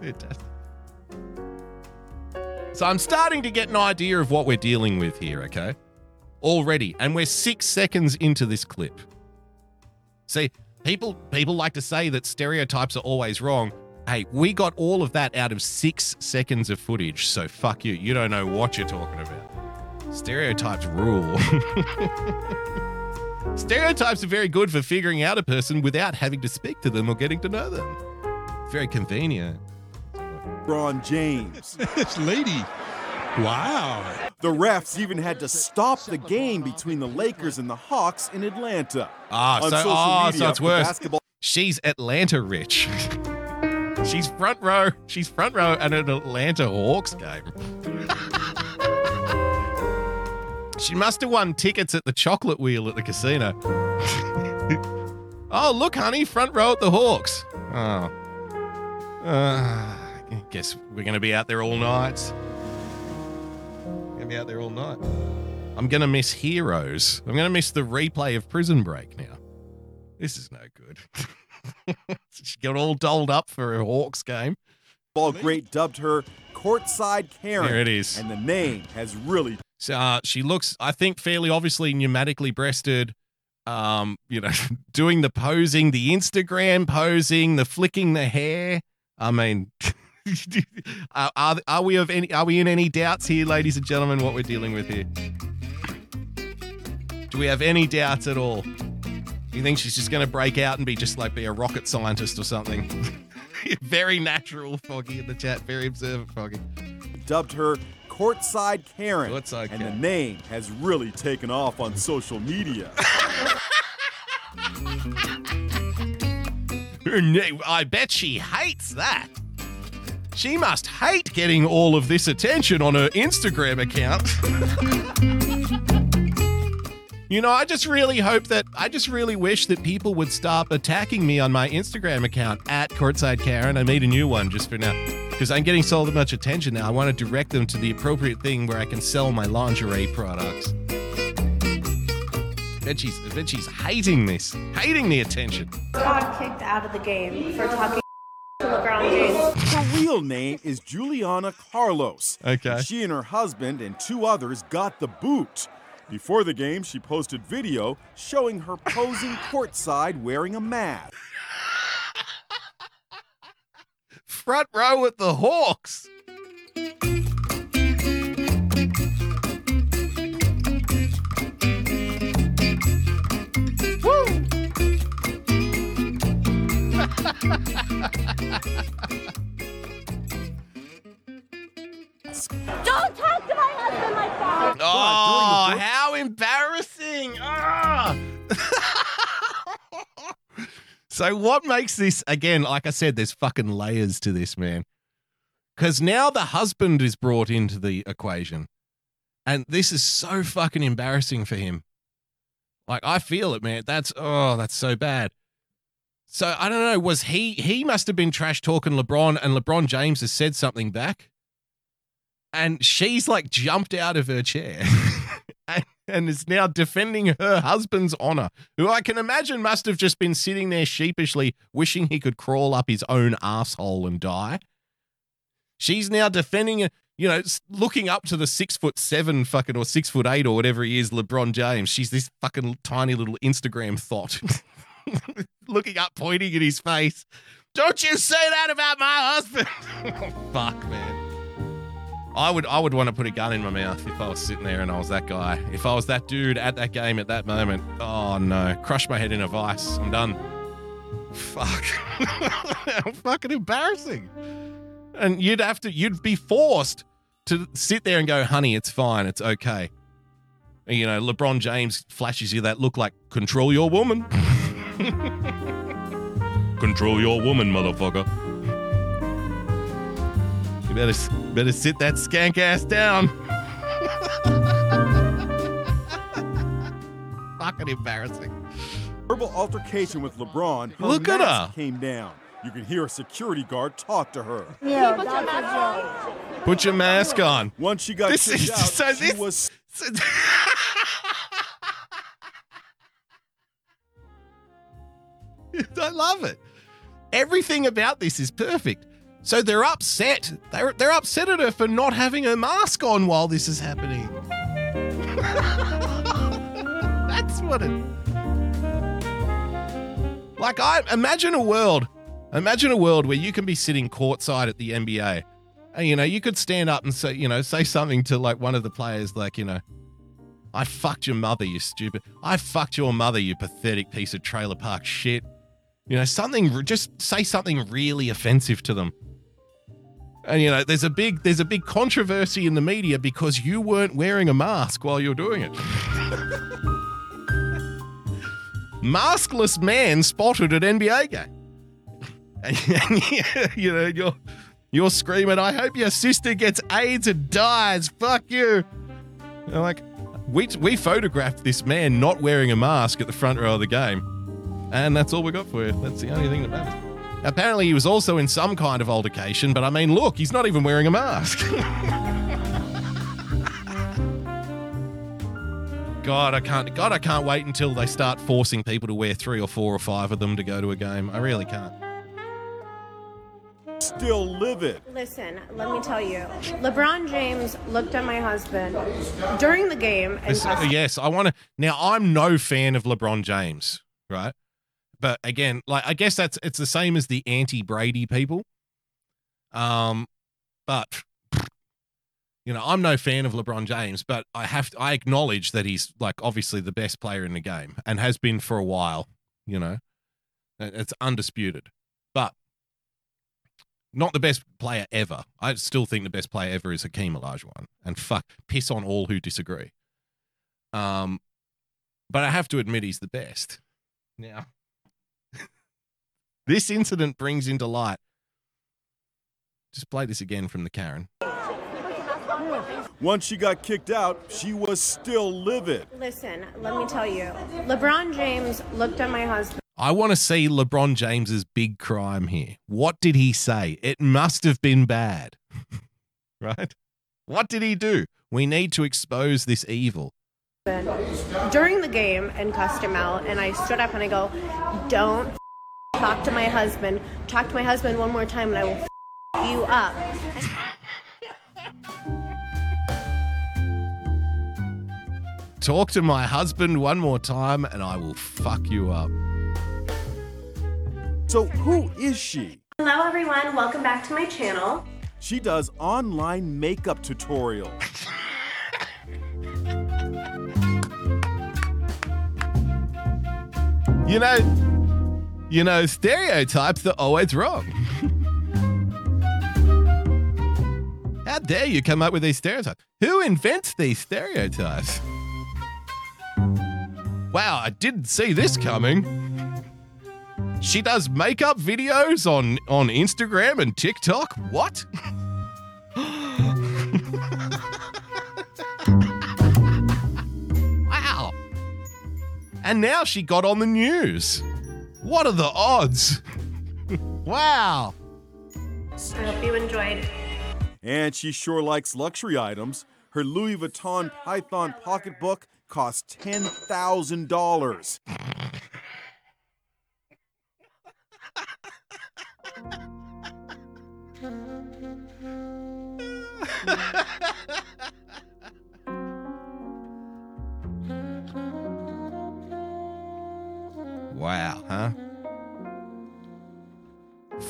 Fantastic. So I'm starting to get an idea of what we're dealing with here, okay? Already. And we're six seconds into this clip. See, people people like to say that stereotypes are always wrong. Hey, we got all of that out of six seconds of footage, so fuck you. You don't know what you're talking about. Stereotypes rule. (laughs) Stereotypes are very good for figuring out a person without having to speak to them or getting to know them. Very convenient. LeBron James. (laughs) this lady. Wow. The refs even had to stop the game between the Lakers and the Hawks in Atlanta. Ah, On so, social oh, media, so it's worse. basketball- She's Atlanta rich. (laughs) She's front row. She's front row at an Atlanta Hawks game. (laughs) she must have won tickets at the chocolate wheel at the casino. oh, look, honey, front row at the Hawks. Oh. Uh, guess we're going to be out there all night. Going to be out there all night. I'm going to miss Heroes. I'm going to miss the replay of Prison Break now. This is no good. (laughs) she got all dolled up for a Hawks game. Ball great dubbed her courtside Karen. There it is. And the name has really So uh, she looks, I think, fairly obviously pneumatically breasted. Um, you know, (laughs) doing the posing, the Instagram posing, the flicking the hair. I mean, (laughs) (laughs) are, are are we of any? Are we in any doubts here, ladies and gentlemen? What we're dealing with here? Do we have any doubts at all? You think she's just going to break out and be just like be a rocket scientist or something? (laughs) very natural, Foggy in the chat. Very observant, Foggy. dubbed her courtside Karen. Courtside and the name has really taken off on social media. (laughs) Her name, I bet she hates that. She must hate getting all of this attention on her Instagram account. you know, I just really hope that, I just really wish that people would stop attacking me on my Instagram account at Courtside Karen. I made a new one just for now because I'm getting so much attention now. I want to direct them to the appropriate thing where I can sell my lingerie products. I bet she's, I bet she's hating this, hating the attention. got kicked out of the game for talking LeBron James. Her real name is Juliana Carlos. Okay. She and her husband and two others got the boot. Before the game, she posted video showing her posing courtside wearing a mask. front row at the Hawks. (laughs) Don't talk to my husband like that. Oh, how embarrassing! Ah. (laughs) so, what makes this again? Like I said, there's fucking layers to this, man. Because now the husband is brought into the equation, and this is so fucking embarrassing for him. Like I feel it, man. That's oh, that's so bad. So I don't know. Was he? He must have been trash talking LeBron, and LeBron James has said something back and she's like jumped out of her chair (laughs) and, and is now defending her husband's honor, who I can imagine must have just been sitting there sheepishly wishing he could crawl up his own asshole and die. She's now defending, you know, looking up to the six foot seven fucking or six foot eight or whatever he is, LeBron James. She's this fucking tiny little Instagram thought. (laughs) (laughs) looking up, pointing at his face. Don't you say that about my husband. (laughs) Fuck, man. I would I would want to put a gun in my mouth if I was sitting there and I was that guy. If I was that dude at that game at that moment. Oh no. Crush my head in a vice. I'm done. Fuck. How (laughs) fucking embarrassing. And you'd have to you'd be forced to sit there and go, honey, it's fine, it's okay. You know, LeBron James flashes you that look like control your woman. Control your woman, motherfucker. You better better sit that skank ass down. Fucking embarrassing. Verbal altercation with LeBron. Her Look at mask her. Came down. You can hear a security guard talk to her. Yeah, that's a joke. Put your mask on. Once she got This kicked is- out, so she this- was (laughs) (laughs) I love it. Everything about this is perfect. So they're upset. They're they're upset at her for not having her mask on while this is happening. (laughs) That's what it. Like I imagine a world, imagine a world where you can be sitting courtside at the NBA, and you know you could stand up and say, you know, say something to like one of the players, like you know, I fucked your mother, you stupid. I fucked your mother, you pathetic piece of trailer park shit. You know, something, just say something really offensive to them. And you know, there's a big there's a big controversy in the media because you weren't wearing a mask while you're doing it. (laughs) Maskless man spotted at NBA game. (laughs) And, and you know, you're you're screaming, I hope your sister gets AIDS and dies. Fuck you. You're like, we we photographed this man not wearing a mask at the front row of the game. And that's all we got for you. That's the only thing that matters. Apparently, he was also in some kind of altercation, but I mean, look, he's not even wearing a mask. (laughs) God, I can't. God, I can't wait until they start forcing people to wear three or four or five of them to go to a game. I really can't. Still live it. Listen, let me tell you. LeBron James looked at my husband during the game and This- uh, yes, I want to. Now, I'm no fan of LeBron James, right? But again, like I guess that's it's the same as the anti Brady people. Um, but you know, I'm no fan of LeBron James, but I have to, I acknowledge that he's like obviously the best player in the game and has been for a while. You know, it's undisputed, but not the best player ever. I still think the best player ever is Hakeem Olajuwon, and fuck, piss on all who disagree. Um, but I have to admit he's the best. Now, this incident brings into light. Just play this again from the Karen. Once she got kicked out, she was still livid. Listen, let me tell you. LeBron James looked at my husband. I want to see LeBron James's big crime here. What did he say? It must have been bad. (laughs) right? What did he do? We need to expose this evil. during the game and cussed him out and I stood up and I go, Don't f- talk to my husband. Talk to my husband one more time and I will f- you up. Talk to my husband one more time and I will fuck you up. So, who is she? Hello everyone, welcome back to my channel. She does online makeup tutorials. You know, you know, stereotypes are always wrong. How dare you come up with these stereotypes? Who invents these stereotypes? Wow, I didn't see this coming. She does makeup videos on on Instagram and TikTok. What? (laughs) wow. And now she got on the news. What are the odds? wow. I hope you enjoyed. And she sure likes luxury items. Her Louis Vuitton Python pocketbook cost $10,000. (laughs) Wow, huh?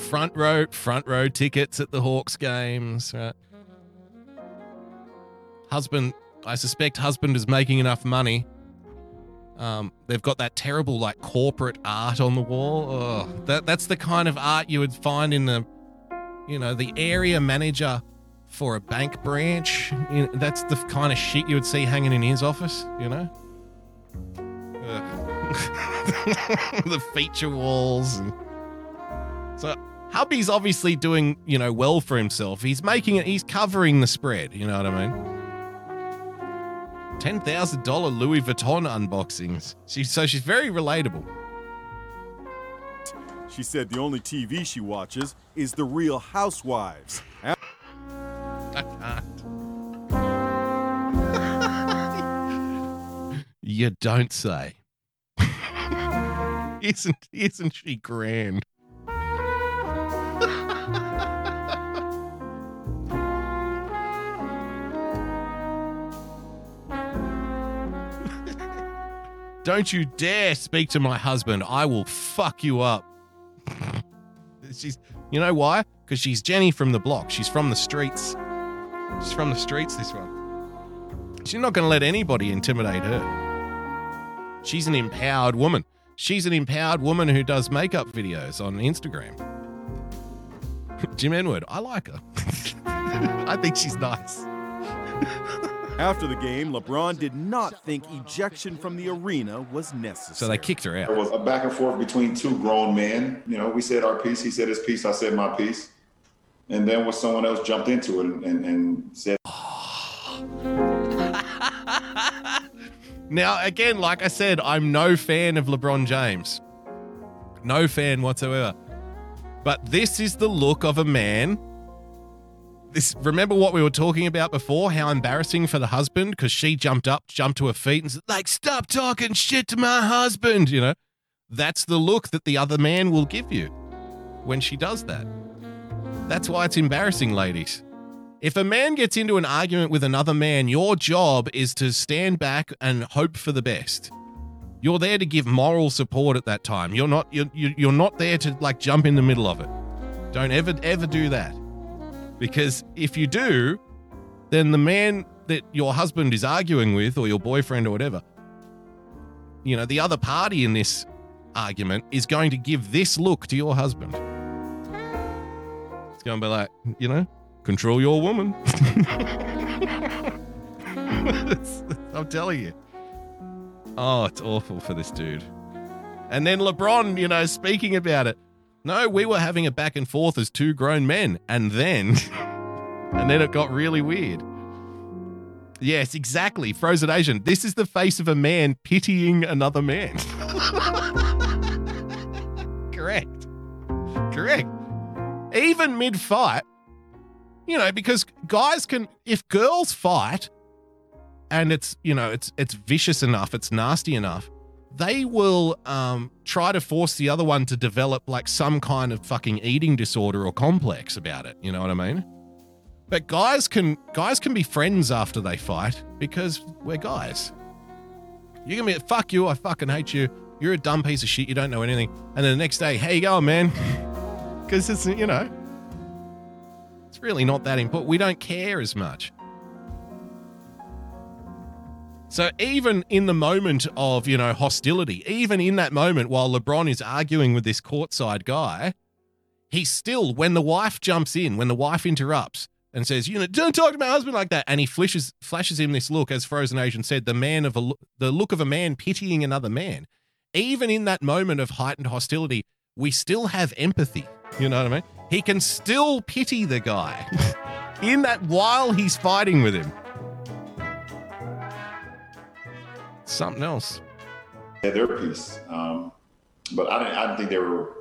Front row, front row tickets at the Hawks games, right? Husband, I suspect husband is making enough money. Um, they've got that terrible like corporate art on the wall. Oh, that that's the kind of art you would find in the, you know, the area manager for a bank branch. You know, that's the kind of shit you would see hanging in his office. You know. (laughs) The feature walls. And... So hubby's obviously doing, you know, well for himself. He's making it. He's covering the spread. You know what I mean? Ten thousand dollar Louis Vuitton unboxings. She so she's very relatable. She said the only TV she watches is The Real Housewives. I (laughs) can't. you don't say. (laughs) isn't isn't she grand? (laughs) Don't you dare speak to my husband. I will fuck you up. (laughs) she's you know why? Because she's Jenny from the block. She's from the streets. She's from the streets, this one. She's not going to let anybody intimidate her. She's an empowered woman. She's an empowered woman who does makeup videos on Instagram. (laughs) Jim Enward, I like her. (laughs) I think she's nice. After the game, LeBron did not think ejection from the arena was necessary. So they kicked her out. There was a back and forth between two grown men. You know, we said our piece. He said his piece. I said my piece. And then when someone else jumped into it and, and, and said, Now, again, like I said, I'm no fan of LeBron James. No fan whatsoever. But this is the look of a man. This remember what we were talking about before? How embarrassing for the husband because she jumped up, jumped to her feet, and said, like, "Stop talking shit to my husband." You know, that's the look that the other man will give you when she does that. That's why it's embarrassing, ladies. If a man gets into an argument with another man, your job is to stand back and hope for the best. You're there to give moral support at that time. You're not you're, you- you're not there to like jump in the middle of it. Don't ever ever do that. Because if you do, then the man that your husband is arguing with or your boyfriend or whatever, you know, the other party in this argument is going to give this look to your husband. It's going to be like, you know, control your woman. (laughs) I'm telling you. Oh, it's awful for this dude. And then LeBron, you know, speaking about it. No, we were having a back and forth as two grown men. And then, (laughs) and then it got really weird. Yes, exactly. Frozen Asian. This is the face of a man pitying another man. (laughs) Correct. Correct. Even mid fight, you know, because guys can, if girls fight and it's, you know, it's, it's vicious enough, it's nasty enough, they will um, try to force the other one to develop like some kind of fucking eating disorder or complex about it. You know what I mean? But guys can guys can be friends after they fight because we're guys. You can be fuck you, I fucking hate you. You're a dumb piece of shit. You don't know anything. And then the next day, how you going, man? (laughs) Because it's you know, really not that important. We don't care as much. So even in the moment of, you know, hostility, even in that moment while LeBron is arguing with this courtside guy, he still when the wife jumps in, when the wife interrupts and says, "You know, don't talk to my husband like that," and he flashes flashes him this look, as Frozen Asian said, the man of a the look of a man pitying another man. Even in that moment of heightened hostility, we still have empathy. You know what I mean? He can still pity the guy (laughs) in that while he's fighting with him. Something else. had their piece. Um, but I didn't, I didn't think they were,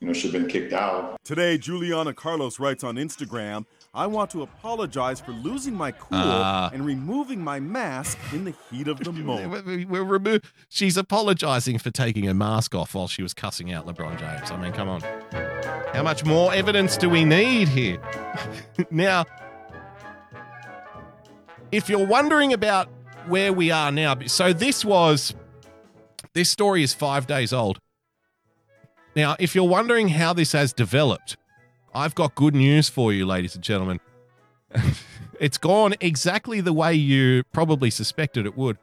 you know, should have been kicked out. Today, Juliana Carlos writes on Instagram, I want to apologize for losing my cool Ah. and removing my mask in the heat of the (laughs) moment. We- We're remo- She's apologizing for taking her mask off while she was cussing out LeBron James. I mean, come on. How much more evidence do we need here? (laughs) now, if you're wondering about where we are now, so this was, this story is five days old. Now, if you're wondering how this has developed, I've got good news for you, ladies and gentlemen. (laughs) it's gone exactly the way you probably suspected it would.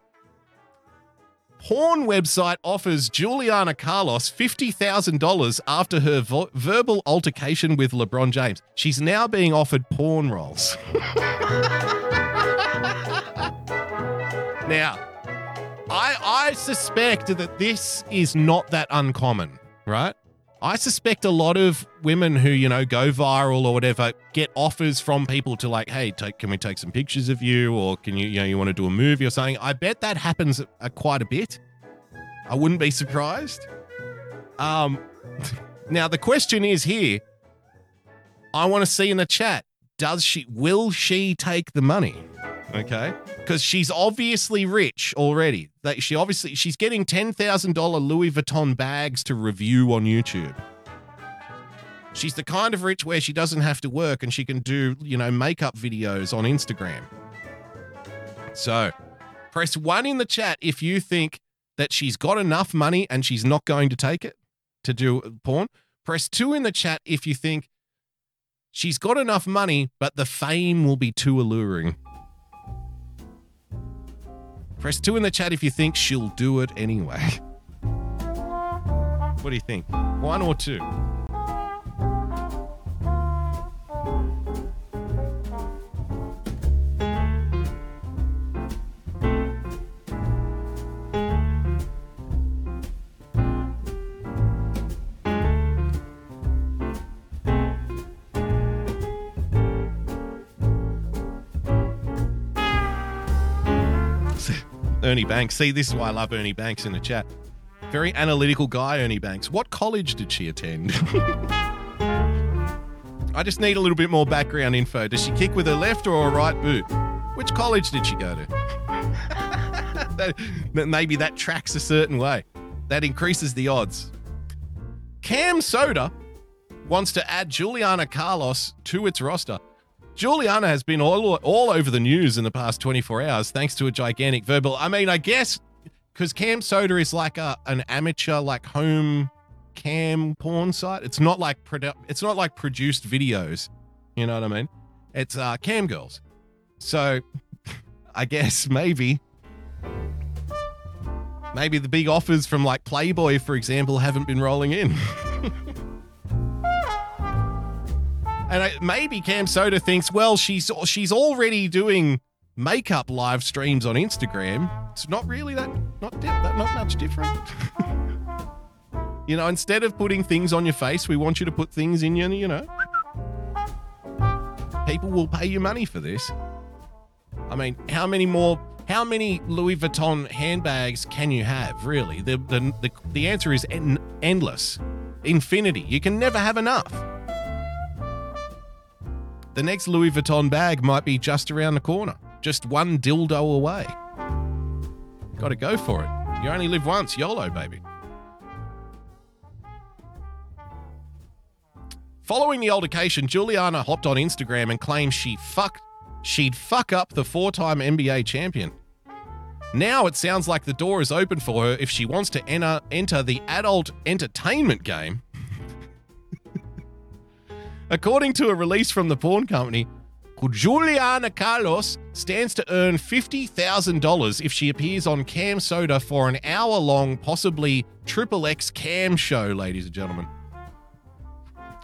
Porn website offers Juliana Carlos $50,000 after her vo- verbal altercation with LeBron James. She's now being offered porn roles. (laughs) now, I I suspect that this is not that uncommon, right? I suspect a lot of women who, you know, go viral or whatever get offers from people to like, hey, take, can we take some pictures of you or can you, you know, you want to do a movie or something? I bet that happens uh, quite a bit. I wouldn't be surprised. Um, (laughs) now the question is here. I want to see in the chat. Does she? Will she take the money? Okay, because she's obviously rich already. That she obviously she's getting ten thousand dollar Louis Vuitton bags to review on YouTube. She's the kind of rich where she doesn't have to work and she can do you know makeup videos on Instagram. So, press one in the chat if you think that she's got enough money and she's not going to take it to do porn. Press two in the chat if you think she's got enough money, but the fame will be too alluring. Press two in the chat if you think she'll do it anyway. (laughs) What do you think? One or two? Ernie Banks. See, this is why I love Ernie Banks in the chat. Very analytical guy, Ernie Banks. What college did she attend? (laughs) I just need a little bit more background info. Does she kick with her left or her right boot? Which college did she go to? (laughs) That- maybe that tracks a certain way. That increases the odds. Cam Soda wants to add Juliana Carlos to its roster. Juliana has been all, all over the news in the past 24 hours thanks to a gigantic verbal. I mean, I guess because Cam Soda is like a, an amateur, like home cam porn site. It's not like produ- it's not like produced videos. You know what I mean? It's uh, cam girls. So (laughs) I guess maybe maybe the big offers from like Playboy, for example, haven't been rolling in. (laughs) And I, maybe Cam Soda thinks, well, she's she's already doing makeup live streams on Instagram. It's not really that not that not much different. (laughs) you know, instead of putting things on your face, we want you to put things in your, you know. People will pay you money for this. I mean, how many more how many Louis Vuitton handbags can you have, really? The the the, the answer is en- endless. Infinity. You can never have enough. The next Louis Vuitton bag might be just around the corner, just one dildo away. Got to go for it. You only live once, YOLO, baby. Following the altercation, Juliana hopped on Instagram and claimed she fucked she'd fuck up the four-time NBA champion. Now it sounds like the door is open for her if she wants to enter enter the adult entertainment game. According to a release from the porn company, Juliana Carlos stands to earn $50,000 if she appears on Cam Soda for an hour long, possibly triple X cam show, ladies and gentlemen.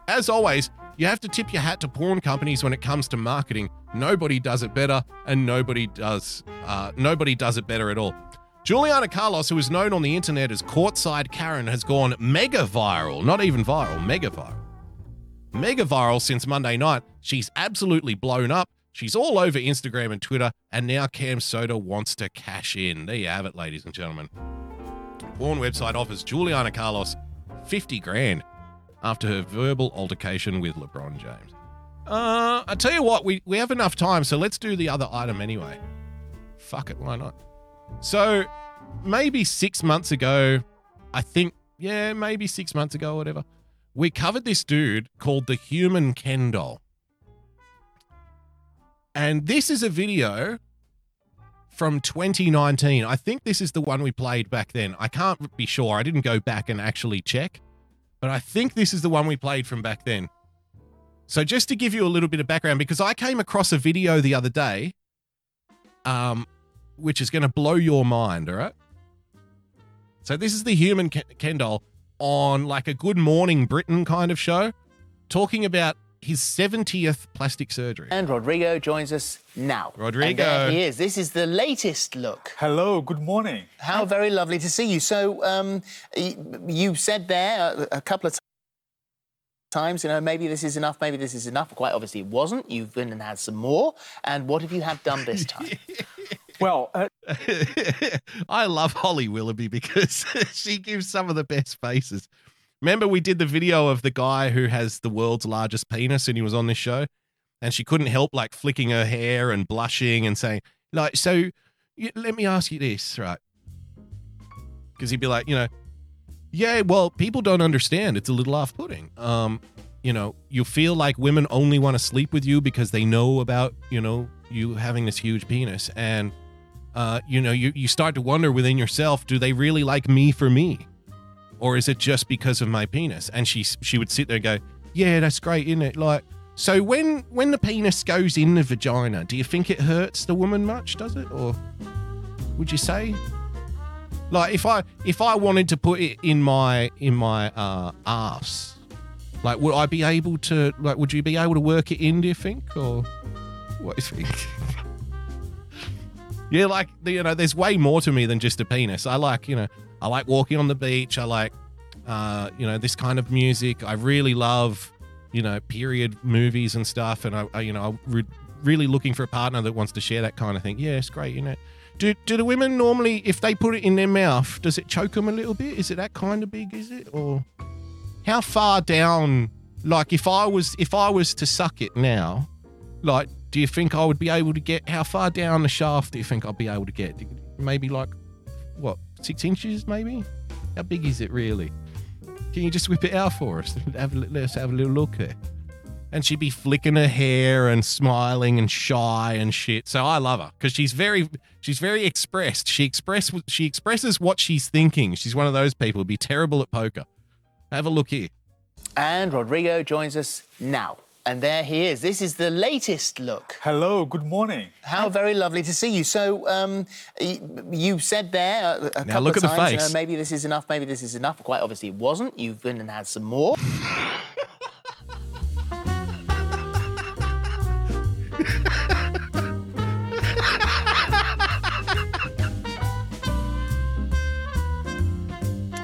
As always, you have to tip your hat to porn companies when it comes to marketing. Nobody does it better, and nobody does uh, nobody does it better at all. Juliana Carlos, who is known on the internet as Courtside Karen, has gone mega viral. Not even viral, mega viral mega viral since Monday night. She's absolutely blown up. She's all over Instagram and Twitter, and now Cam Soda wants to cash in. There you have it, ladies and gentlemen. Porn website offers Juliana Carlos 50 grand after her verbal altercation with LeBron James. Uh, I tell you what, we, we have enough time, so let's do the other item anyway. Fuck it, why not? So, maybe six months ago, I think, yeah, maybe six months ago whatever, we covered this dude called the Human Ken doll. And this is a video from 2019. I think this is the one we played back then. I can't be sure. I didn't go back and actually check, but I think this is the one we played from back then. So just to give you a little bit of background, because I came across a video the other day, um, which is going to blow your mind. All right. So this is the human Ken Ken doll on like a Good Morning Britain kind of show, talking about his 70th plastic surgery. And Rodrigo joins us now. Rodrigo. And there he is. This is the latest look. Hello, good morning. How very lovely to see you. So, um, you said there a, a couple of t- times, you know, maybe this is enough, maybe this is enough. Quite obviously, it wasn't. You've been and had some more. And what have you had done this (laughs) time? Well, uh, (laughs) I love Holly Willoughby because (laughs) she gives some of the best faces. Remember, we did the video of the guy who has the world's largest penis and he was on this show? And she couldn't help like flicking her hair and blushing and saying, like, so y- let me ask you this, right? Because he'd be like, you know, yeah, well, people don't understand. It's a little off putting. Um, you know, you feel like women only want to sleep with you because they know about, you know, you having this huge penis. And, uh, you know, you, you start to wonder within yourself, do they really like me for me? Or is it just because of my penis? And she she would sit there and go, Yeah, that's great, isn't it? Like, so when when the penis goes in the vagina, do you think it hurts the woman much, does it? Or Would you say? Like if I if I wanted to put it in my in my uh arse, like would I be able to like would you be able to work it in, do you think? Or what do you think? (laughs) yeah, like you know, there's way more to me than just a penis. I like, you know, I like walking on the beach. I like uh, you know, this kind of music. I really love, you know, period movies and stuff. And I, I you know, I'm re- really looking for a partner that wants to share that kind of thing. Yeah, it's great, you know. Do, do the women normally, if they put it in their mouth, does it choke them a little bit? Is it that kind of big? Is it or how far down? Like if I was if I was to suck it now, like do you think I would be able to get how far down the shaft? Do you think I'd be able to get? Maybe like what six inches? Maybe. How big is it really? Can you just whip it out for us? (laughs) Have let's have a little look there. And she'd be flicking her hair and smiling and shy and shit. So I love her because she's very, she's very expressed. She express, she expresses what she's thinking. She's one of those people who'd be terrible at poker. Have a look here. And Rodrigo joins us now. And there he is. This is the latest look. Hello, good morning. How very lovely to see you. So, um, you said there a, a Now couple look of at the times, you know, face. maybe this is enough, maybe this is enough. Quite obviously, it wasn't. You've been and had some more.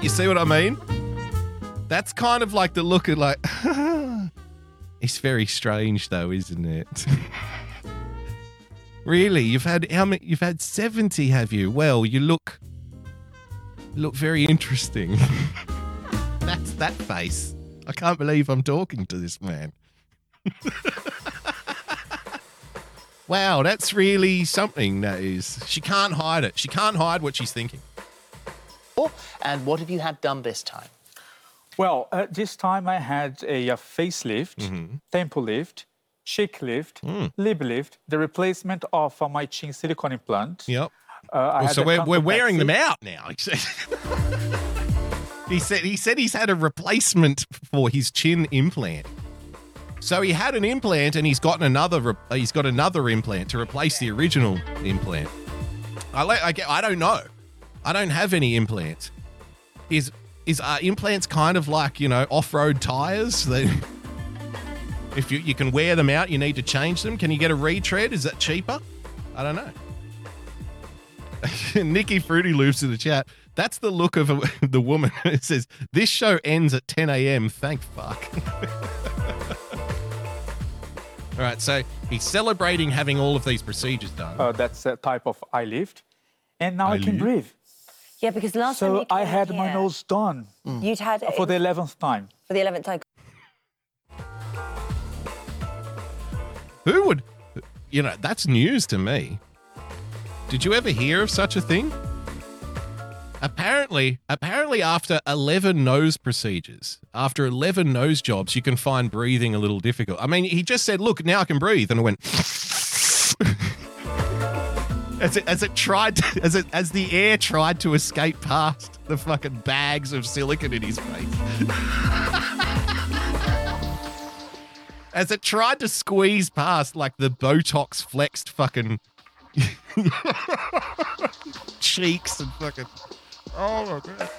You see what I mean? That's kind of like the look of like. (laughs) it's very strange, though, isn't it? (laughs) really, you've had how many? You've had seventy, have you? Well, you look look very interesting. (laughs) That's that face. I can't believe I'm talking to this man. (laughs) wow, that's really something. That is. She can't hide it. She can't hide what she's thinking. Oh, and what have you had done this time? Well, uh, this time I had a, a facelift, Mm-hmm. temple lift, cheek lift, Hmm. lip lift, the replacement of uh, my chin silicone implant. Yep. Uh, I Well, had so a we're, we're wearing them out now. (laughs) he said he said he's had a replacement for his chin implant. So he had an implant and he's gotten another re- he's got another implant to replace the original implant. I like I, get- I don't know. I don't have any implants. Is is uh, implants kind of like, you know, off-road tires that (laughs) if you, you can wear them out, you need to change them. Can you get a retread? Is that cheaper? I don't know. (laughs) Nikki Fruity Loops in the chat. That's the look of a, (laughs) the woman. It says, This show ends at 10 a.m. Thank fuck. all right, so he's celebrating having all of these procedures done. Uh, that's a type of eye lift. And now I, Eye can breathe. Yeah, because last time So you I came had here, my nose done You'd had it for the 11th time. for the eleventh time. Who would, you know, that's news to me. Did you ever hear of such a thing? Apparently, apparently after 11 nose procedures, after 11 nose jobs, you can find breathing a little difficult. I mean, he just said, "Look, now I can breathe." And I went (laughs) as it as it tried to, as it as the air tried to escape past the fucking bags of silicone in his face. (laughs) as it tried to squeeze past like the Botox flexed fucking (laughs) cheeks and fucking. Oh my god.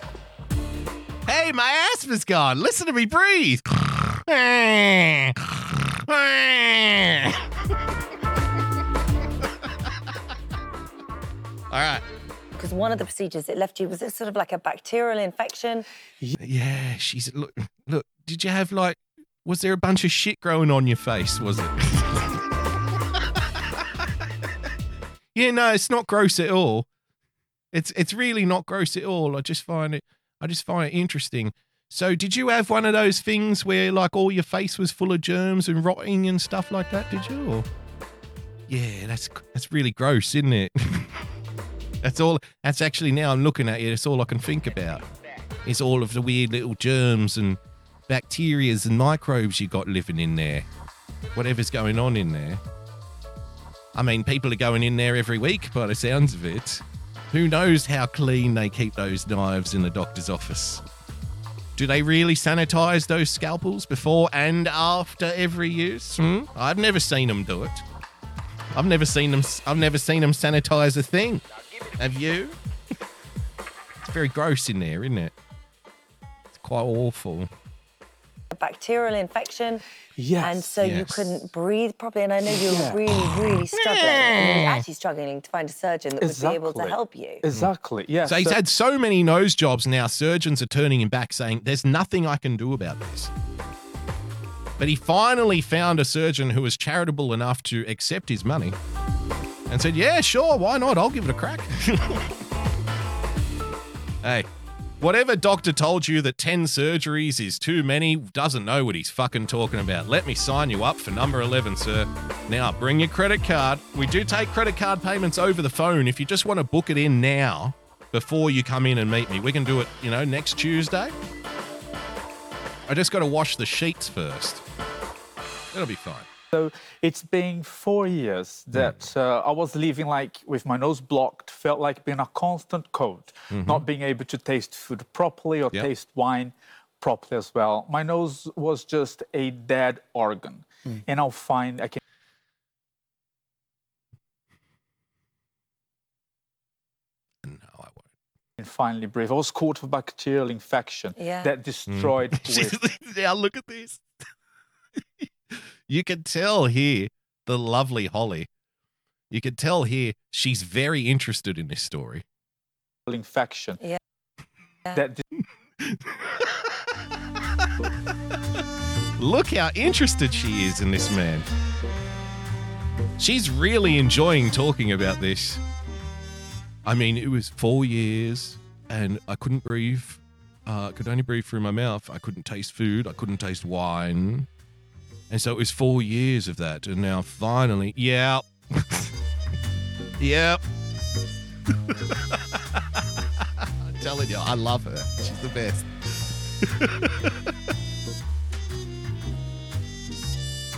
Hey, my asthma's gone. Listen to me breathe. (laughs) All right. Because one of the procedures it left you was it sort of like a bacterial infection. Yeah, she's look. Look, did you have like? Was there a bunch of shit growing on your face? Was it? (laughs) yeah, no, it's not gross at all. It's it's really not gross at all. I just find it. I just find it interesting. So, did you have one of those things where like all your face was full of germs and rotting and stuff like that? Did you? Or? Yeah, that's that's really gross, isn't it? (laughs) that's all. That's actually now I'm looking at you. That's all I can think about. It's all of the weird little germs and bacterias and microbes you got living in there. Whatever's going on in there. I mean, people are going in there every week by the sounds of it. Who knows how clean they keep those knives in the doctor's office? Do they really sanitize those scalpels before and after every use? Hmm? I've never seen them do it. I've never seen them. I've never seen them sanitize a thing. Have you? It's very gross in there, isn't it? It's quite awful. A bacterial infection. Yes. And so you Yes. couldn't breathe properly. And I know you were Yeah. really, really (sighs) struggling. and you're actually struggling to find a surgeon that would be able to help you. Exactly. Yeah. So he's had so many nose jobs now, surgeons are turning him back saying, There's nothing I can do about this. But he finally found a surgeon who was charitable enough to accept his money and said, Yeah, sure, why not? I'll give it a crack. (laughs) hey, whatever doctor told you that 10 surgeries is too many doesn't know what he's fucking talking about. Let me sign you up for number 11, sir. Now, bring your credit card. We do take credit card payments over the phone. If you just want to book it in now before you come in and meet me, we can do it, you know, next Tuesday. I just got to wash the sheets first. It'll be fine. So it's been four years that uh, I was living like with my nose blocked, felt like being a constant cold, Mhm. not being able to taste food properly or Yep. taste wine properly as well. My nose was just a dead organ. And I'll find I can. And finally breathe. I was caught with bacterial infection Yeah. that destroyed (laughs) with (laughs) now look at this. You can tell here the lovely Holly. You can tell here she's very interested in this story. infection. Yeah. That (laughs) Look how interested she is in this man. She's really enjoying talking about this. I mean, it was four years and I couldn't breathe. Uh, I could only breathe through my mouth. I couldn't taste food. I couldn't taste wine. And so it was four years of that. And now finally, yeah. (laughs) yep. I'm telling you, I love her. She's the best.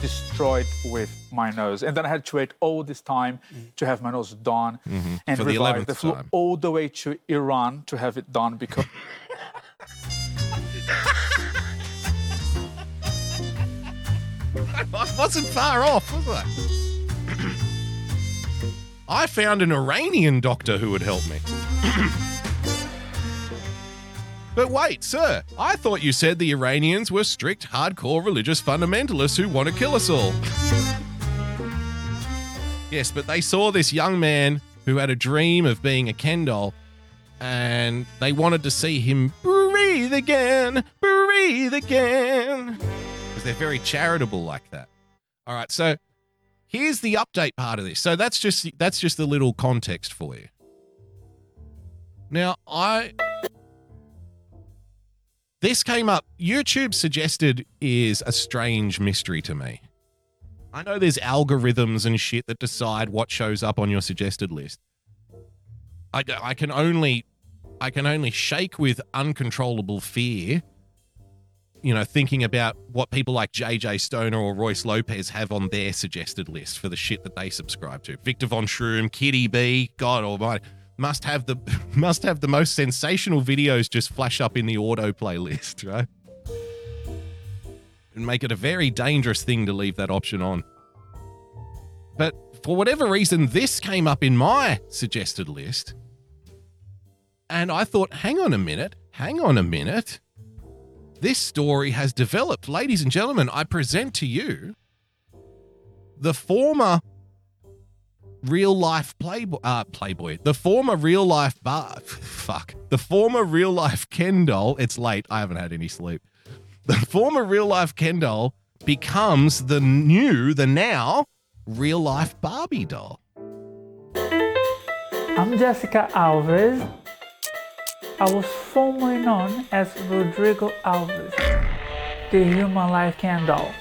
destroyed with my nose. And then I had to wait all this time to have my nose done Mhm. and For the revived. 11th I flew time. all the way to Iran to have it done because (laughs) I wasn't far off, was I? I found an Iranian doctor who would help me. but wait, sir, I thought you said the Iranians were strict, hardcore religious fundamentalists who want to kill us all. yes, but they saw this young man who had a dream of being a Ken doll and they wanted to see him breathe again, breathe again. They're very charitable like that. All right, so here's the update part of this. So that's just that's just a little context for you. Now, I this came up. YouTube suggested is a strange mystery to me. I know there's algorithms and shit that decide what shows up on your suggested list. I, I can only I can only shake with uncontrollable fear. You know, thinking about what people like JJ Stoner or Royce Lopez have on their suggested list for the shit that they subscribe to. Victor Von Schroom, Kitty B, God Almighty, must have the (laughs) must have the most sensational videos just flash up in the auto playlist, (laughs) right? And make it a very dangerous thing to leave that option on. But for whatever reason, this came up in my suggested list. And I thought, hang on a minute, hang on a minute. This story has developed. Ladies and gentlemen, I present to you the former real life playboy, uh, playboy, the former real life bar, (laughs) fuck, the former real life Ken doll. It's late. I haven't had any sleep. The former real life Ken doll becomes the new, the now real life Barbie doll. I'm Jessica Alves. I was formerly known as Rodrigo Alves, the human life Ken doll.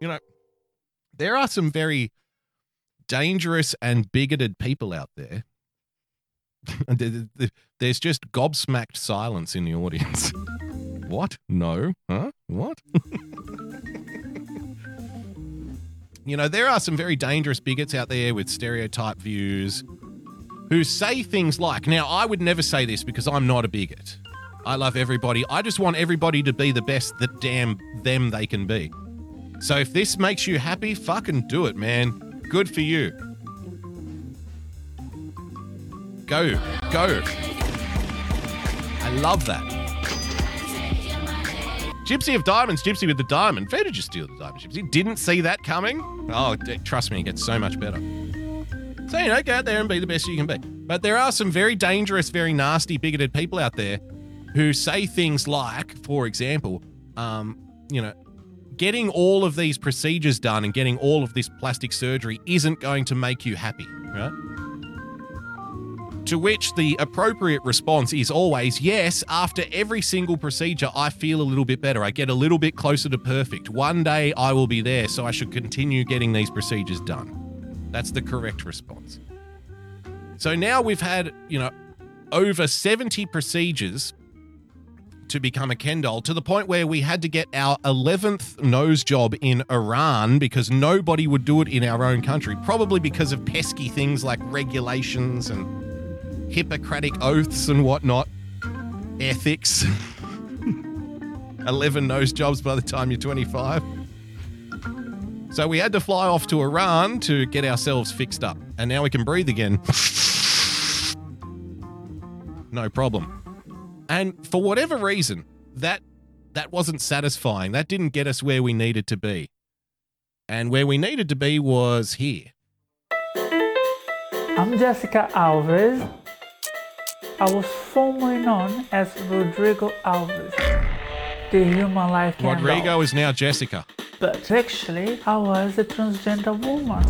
you know, there are some very dangerous and bigoted people out there. (laughs) There- there- There's just gobsmacked silence in the audience. (laughs) what? No? Huh? What? (laughs) you know, there are some very dangerous bigots out there with stereotype views who say things like, now, I would never say this because I'm not a bigot. I love everybody. I just want everybody to be the best that damn them they can be. So if this makes you happy, fucking do it, man. Good for you. Go, go. I love that. Gypsy of Diamonds, Gypsy with the diamond. Where did you steal the diamond, Gypsy? Didn't see that coming? Oh, trust me, it gets so much better. So, you know, go out there and be the best you can be. But there are some very dangerous, very nasty, bigoted people out there who say things like, for example, um, you know, getting all of these procedures done and getting all of this plastic surgery isn't going to make you happy, right? To which the appropriate response is always yes, after every single procedure, I feel a little bit better. I get a little bit closer to perfect. One day I will be there, so I should continue getting these procedures done. That's the correct response. So now we've had, you know, over 70 procedures to become a Ken doll to the point where we had to get our 11th nose job in Iran because nobody would do it in our own country, probably because of pesky things like regulations and Hippocratic oaths and whatnot, ethics. (laughs) 11 nose jobs by the time you're 25. So we had to fly off to Iran to get ourselves fixed up. And now we can breathe again. (laughs) no problem. And for whatever reason, that that wasn't satisfying. That didn't get us where we needed to be. And where we needed to be was here. I'm Jessica Alves. I was formerly known as Rodrigo Alves, the human life doll. Rodrigo is now Jessica. But actually, I was a transgender woman.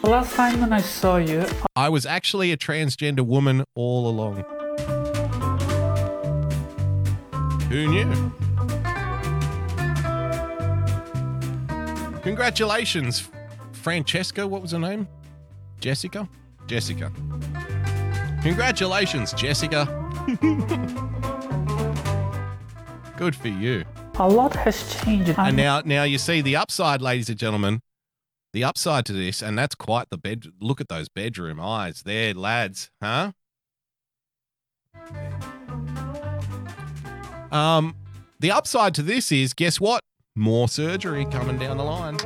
The last time when I saw you, I was actually a transgender woman all along. Who knew? Congratulations, Francesca. What was her name? Jessica? Jessica. Congratulations, Jessica. (laughs) Good for you. a lot has changed. And now, now you see the upside, ladies and gentlemen. The upside to this, and that's quite the bed. Look at those bedroom eyes there, lads, huh? Um, the upside to this is, guess what? More surgery coming down the line.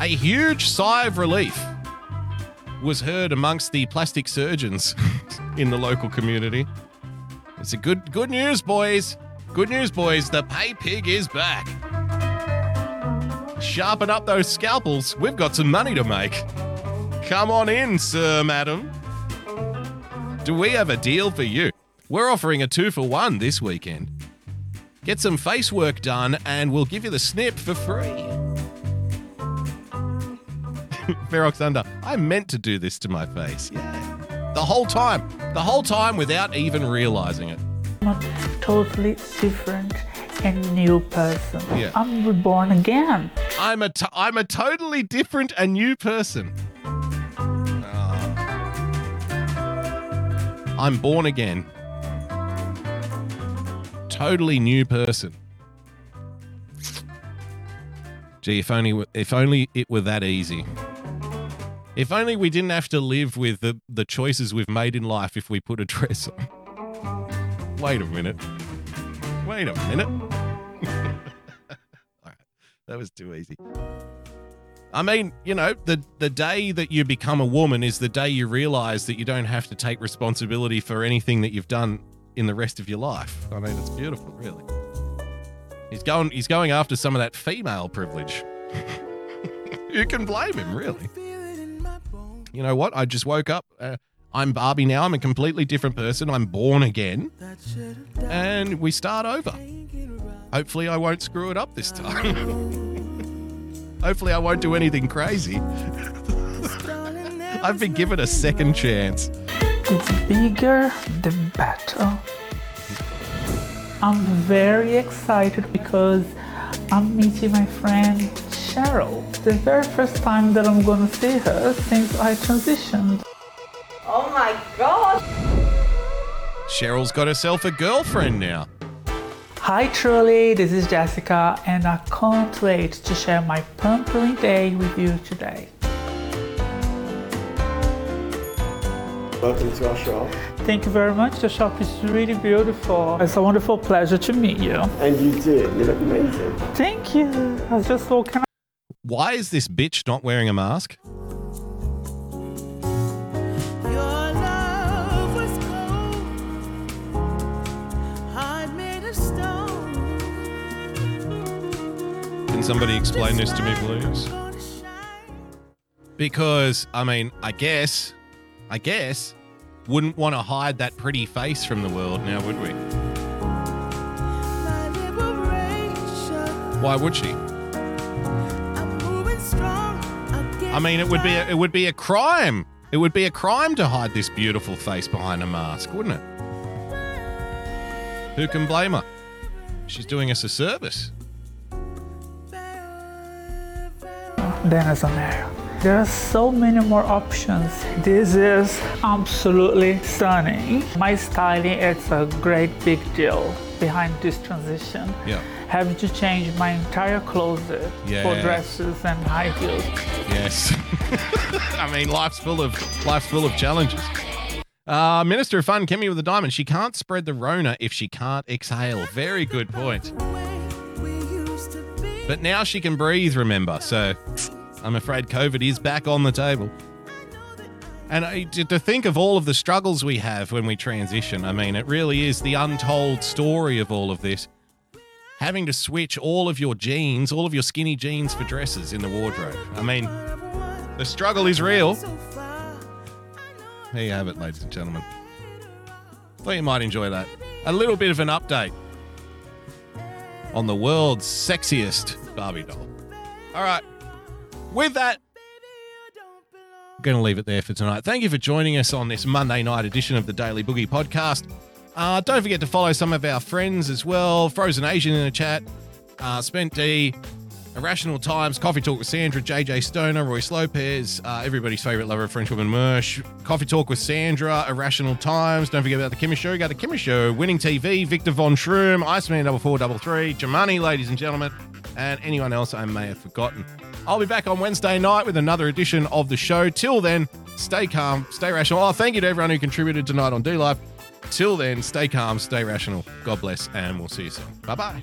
A huge sigh of relief was heard amongst the plastic surgeons (laughs) in the local community. It's a good good news, boys. Good news, boys. The pay pig is back. Sharpen up those scalpels. We've got some money to make. Come on in, sir, madam. Do we have a deal for you? We're offering a two for one this weekend. Get some face work done, and we'll give you the snip for free. (laughs) Ferox Under, I meant to do this to my face. Yeah. The whole time. The whole time without even realizing it. I'm a totally different and new person. Yeah. I'm reborn again. I'm a t- I'm a totally different and new person. Ah. I'm born again. Totally new person. Gee, if only if only it were that easy. If only we didn't have to live with the, the choices we've made in life if we put a dress on. Wait a minute. Wait a minute. (laughs) Alright, that was too easy. I mean, you know, the the day that you become a woman is the day you realize that you don't have to take responsibility for anything that you've done in the rest of your life. I mean, it's beautiful, really. He's going he's going after some of that female privilege. (laughs) you can blame him, really. You know what? I just woke up. Uh, I'm Barbie now. I'm a completely different person. I'm born again. And we start over. Hopefully, I won't screw it up this time. (laughs) Hopefully, I won't do anything crazy. (laughs) I've been given a second chance. It's bigger the better. I'm very excited because I'm meeting my friend Cheryl. The very first time that I'm gonna see her since I transitioned. Oh my god! Cheryl's got herself a girlfriend now. Hi Truly, this is Jessica, and I can't wait to share my pampering day with you today. Welcome to our shop. Thank you very much. The shop is really beautiful. It's a wonderful pleasure to meet you. And you too. You look amazing. Thank you. I was just walking Why is this bitch not wearing a mask? Can somebody explain this to me, please? Because, I mean, I guess, I guess, wouldn't want to hide that pretty face from the world now, would we? Why would she? I mean, it would be a, it would be a crime. It would be a crime to hide this beautiful face behind a mask, wouldn't it? Who can blame her? She's doing us a service. a. There are so many more options. This is absolutely stunning. My styling it's a great big deal behind this transition. Yeah. Having to change my entire closet for dresses and high heels. Yes. (laughs) I mean, life's full of life's full of challenges. Uh, Minister of Fun, Kemi with a diamond. She can't spread the Rona if she can't exhale. Very good point. But now she can breathe, remember. So I'm afraid COVID is back on the table. And I, to to think of all of the struggles we have when we transition, I mean, it really is the untold story of all of this. Having to switch all of your jeans, all of your skinny jeans for dresses in the wardrobe. I mean, the struggle is real. There you have it, ladies and gentlemen. Thought you might enjoy that. A little bit of an update on the world's sexiest Barbie doll. All right. With that, I'm going to leave it there for tonight. Thank you for joining us on this Monday night edition of the Daily Boogie podcast. Uh, don't forget to follow some of our friends as well. Frozen Asian in the chat, uh, Spent D, Irrational Times, Coffee Talk with Sandra, JJ Stoner, Royce Lopez, uh, everybody's favorite lover of Frenchwoman Mersh, Coffee Talk with Sandra, Irrational Times. Don't forget about the Kimmy Show. Go to Kimmy Show, Winning TV, Victor Von Shroom, Iceman double four double three, Jamani, ladies and gentlemen, and anyone else I may have forgotten. I'll be back on Wednesday night with another edition of the show. Till then, stay calm, stay rational. Oh, thank you to everyone who contributed tonight on D Live. Till then, stay calm, stay rational. God bless, and we'll see you soon. Bye bye.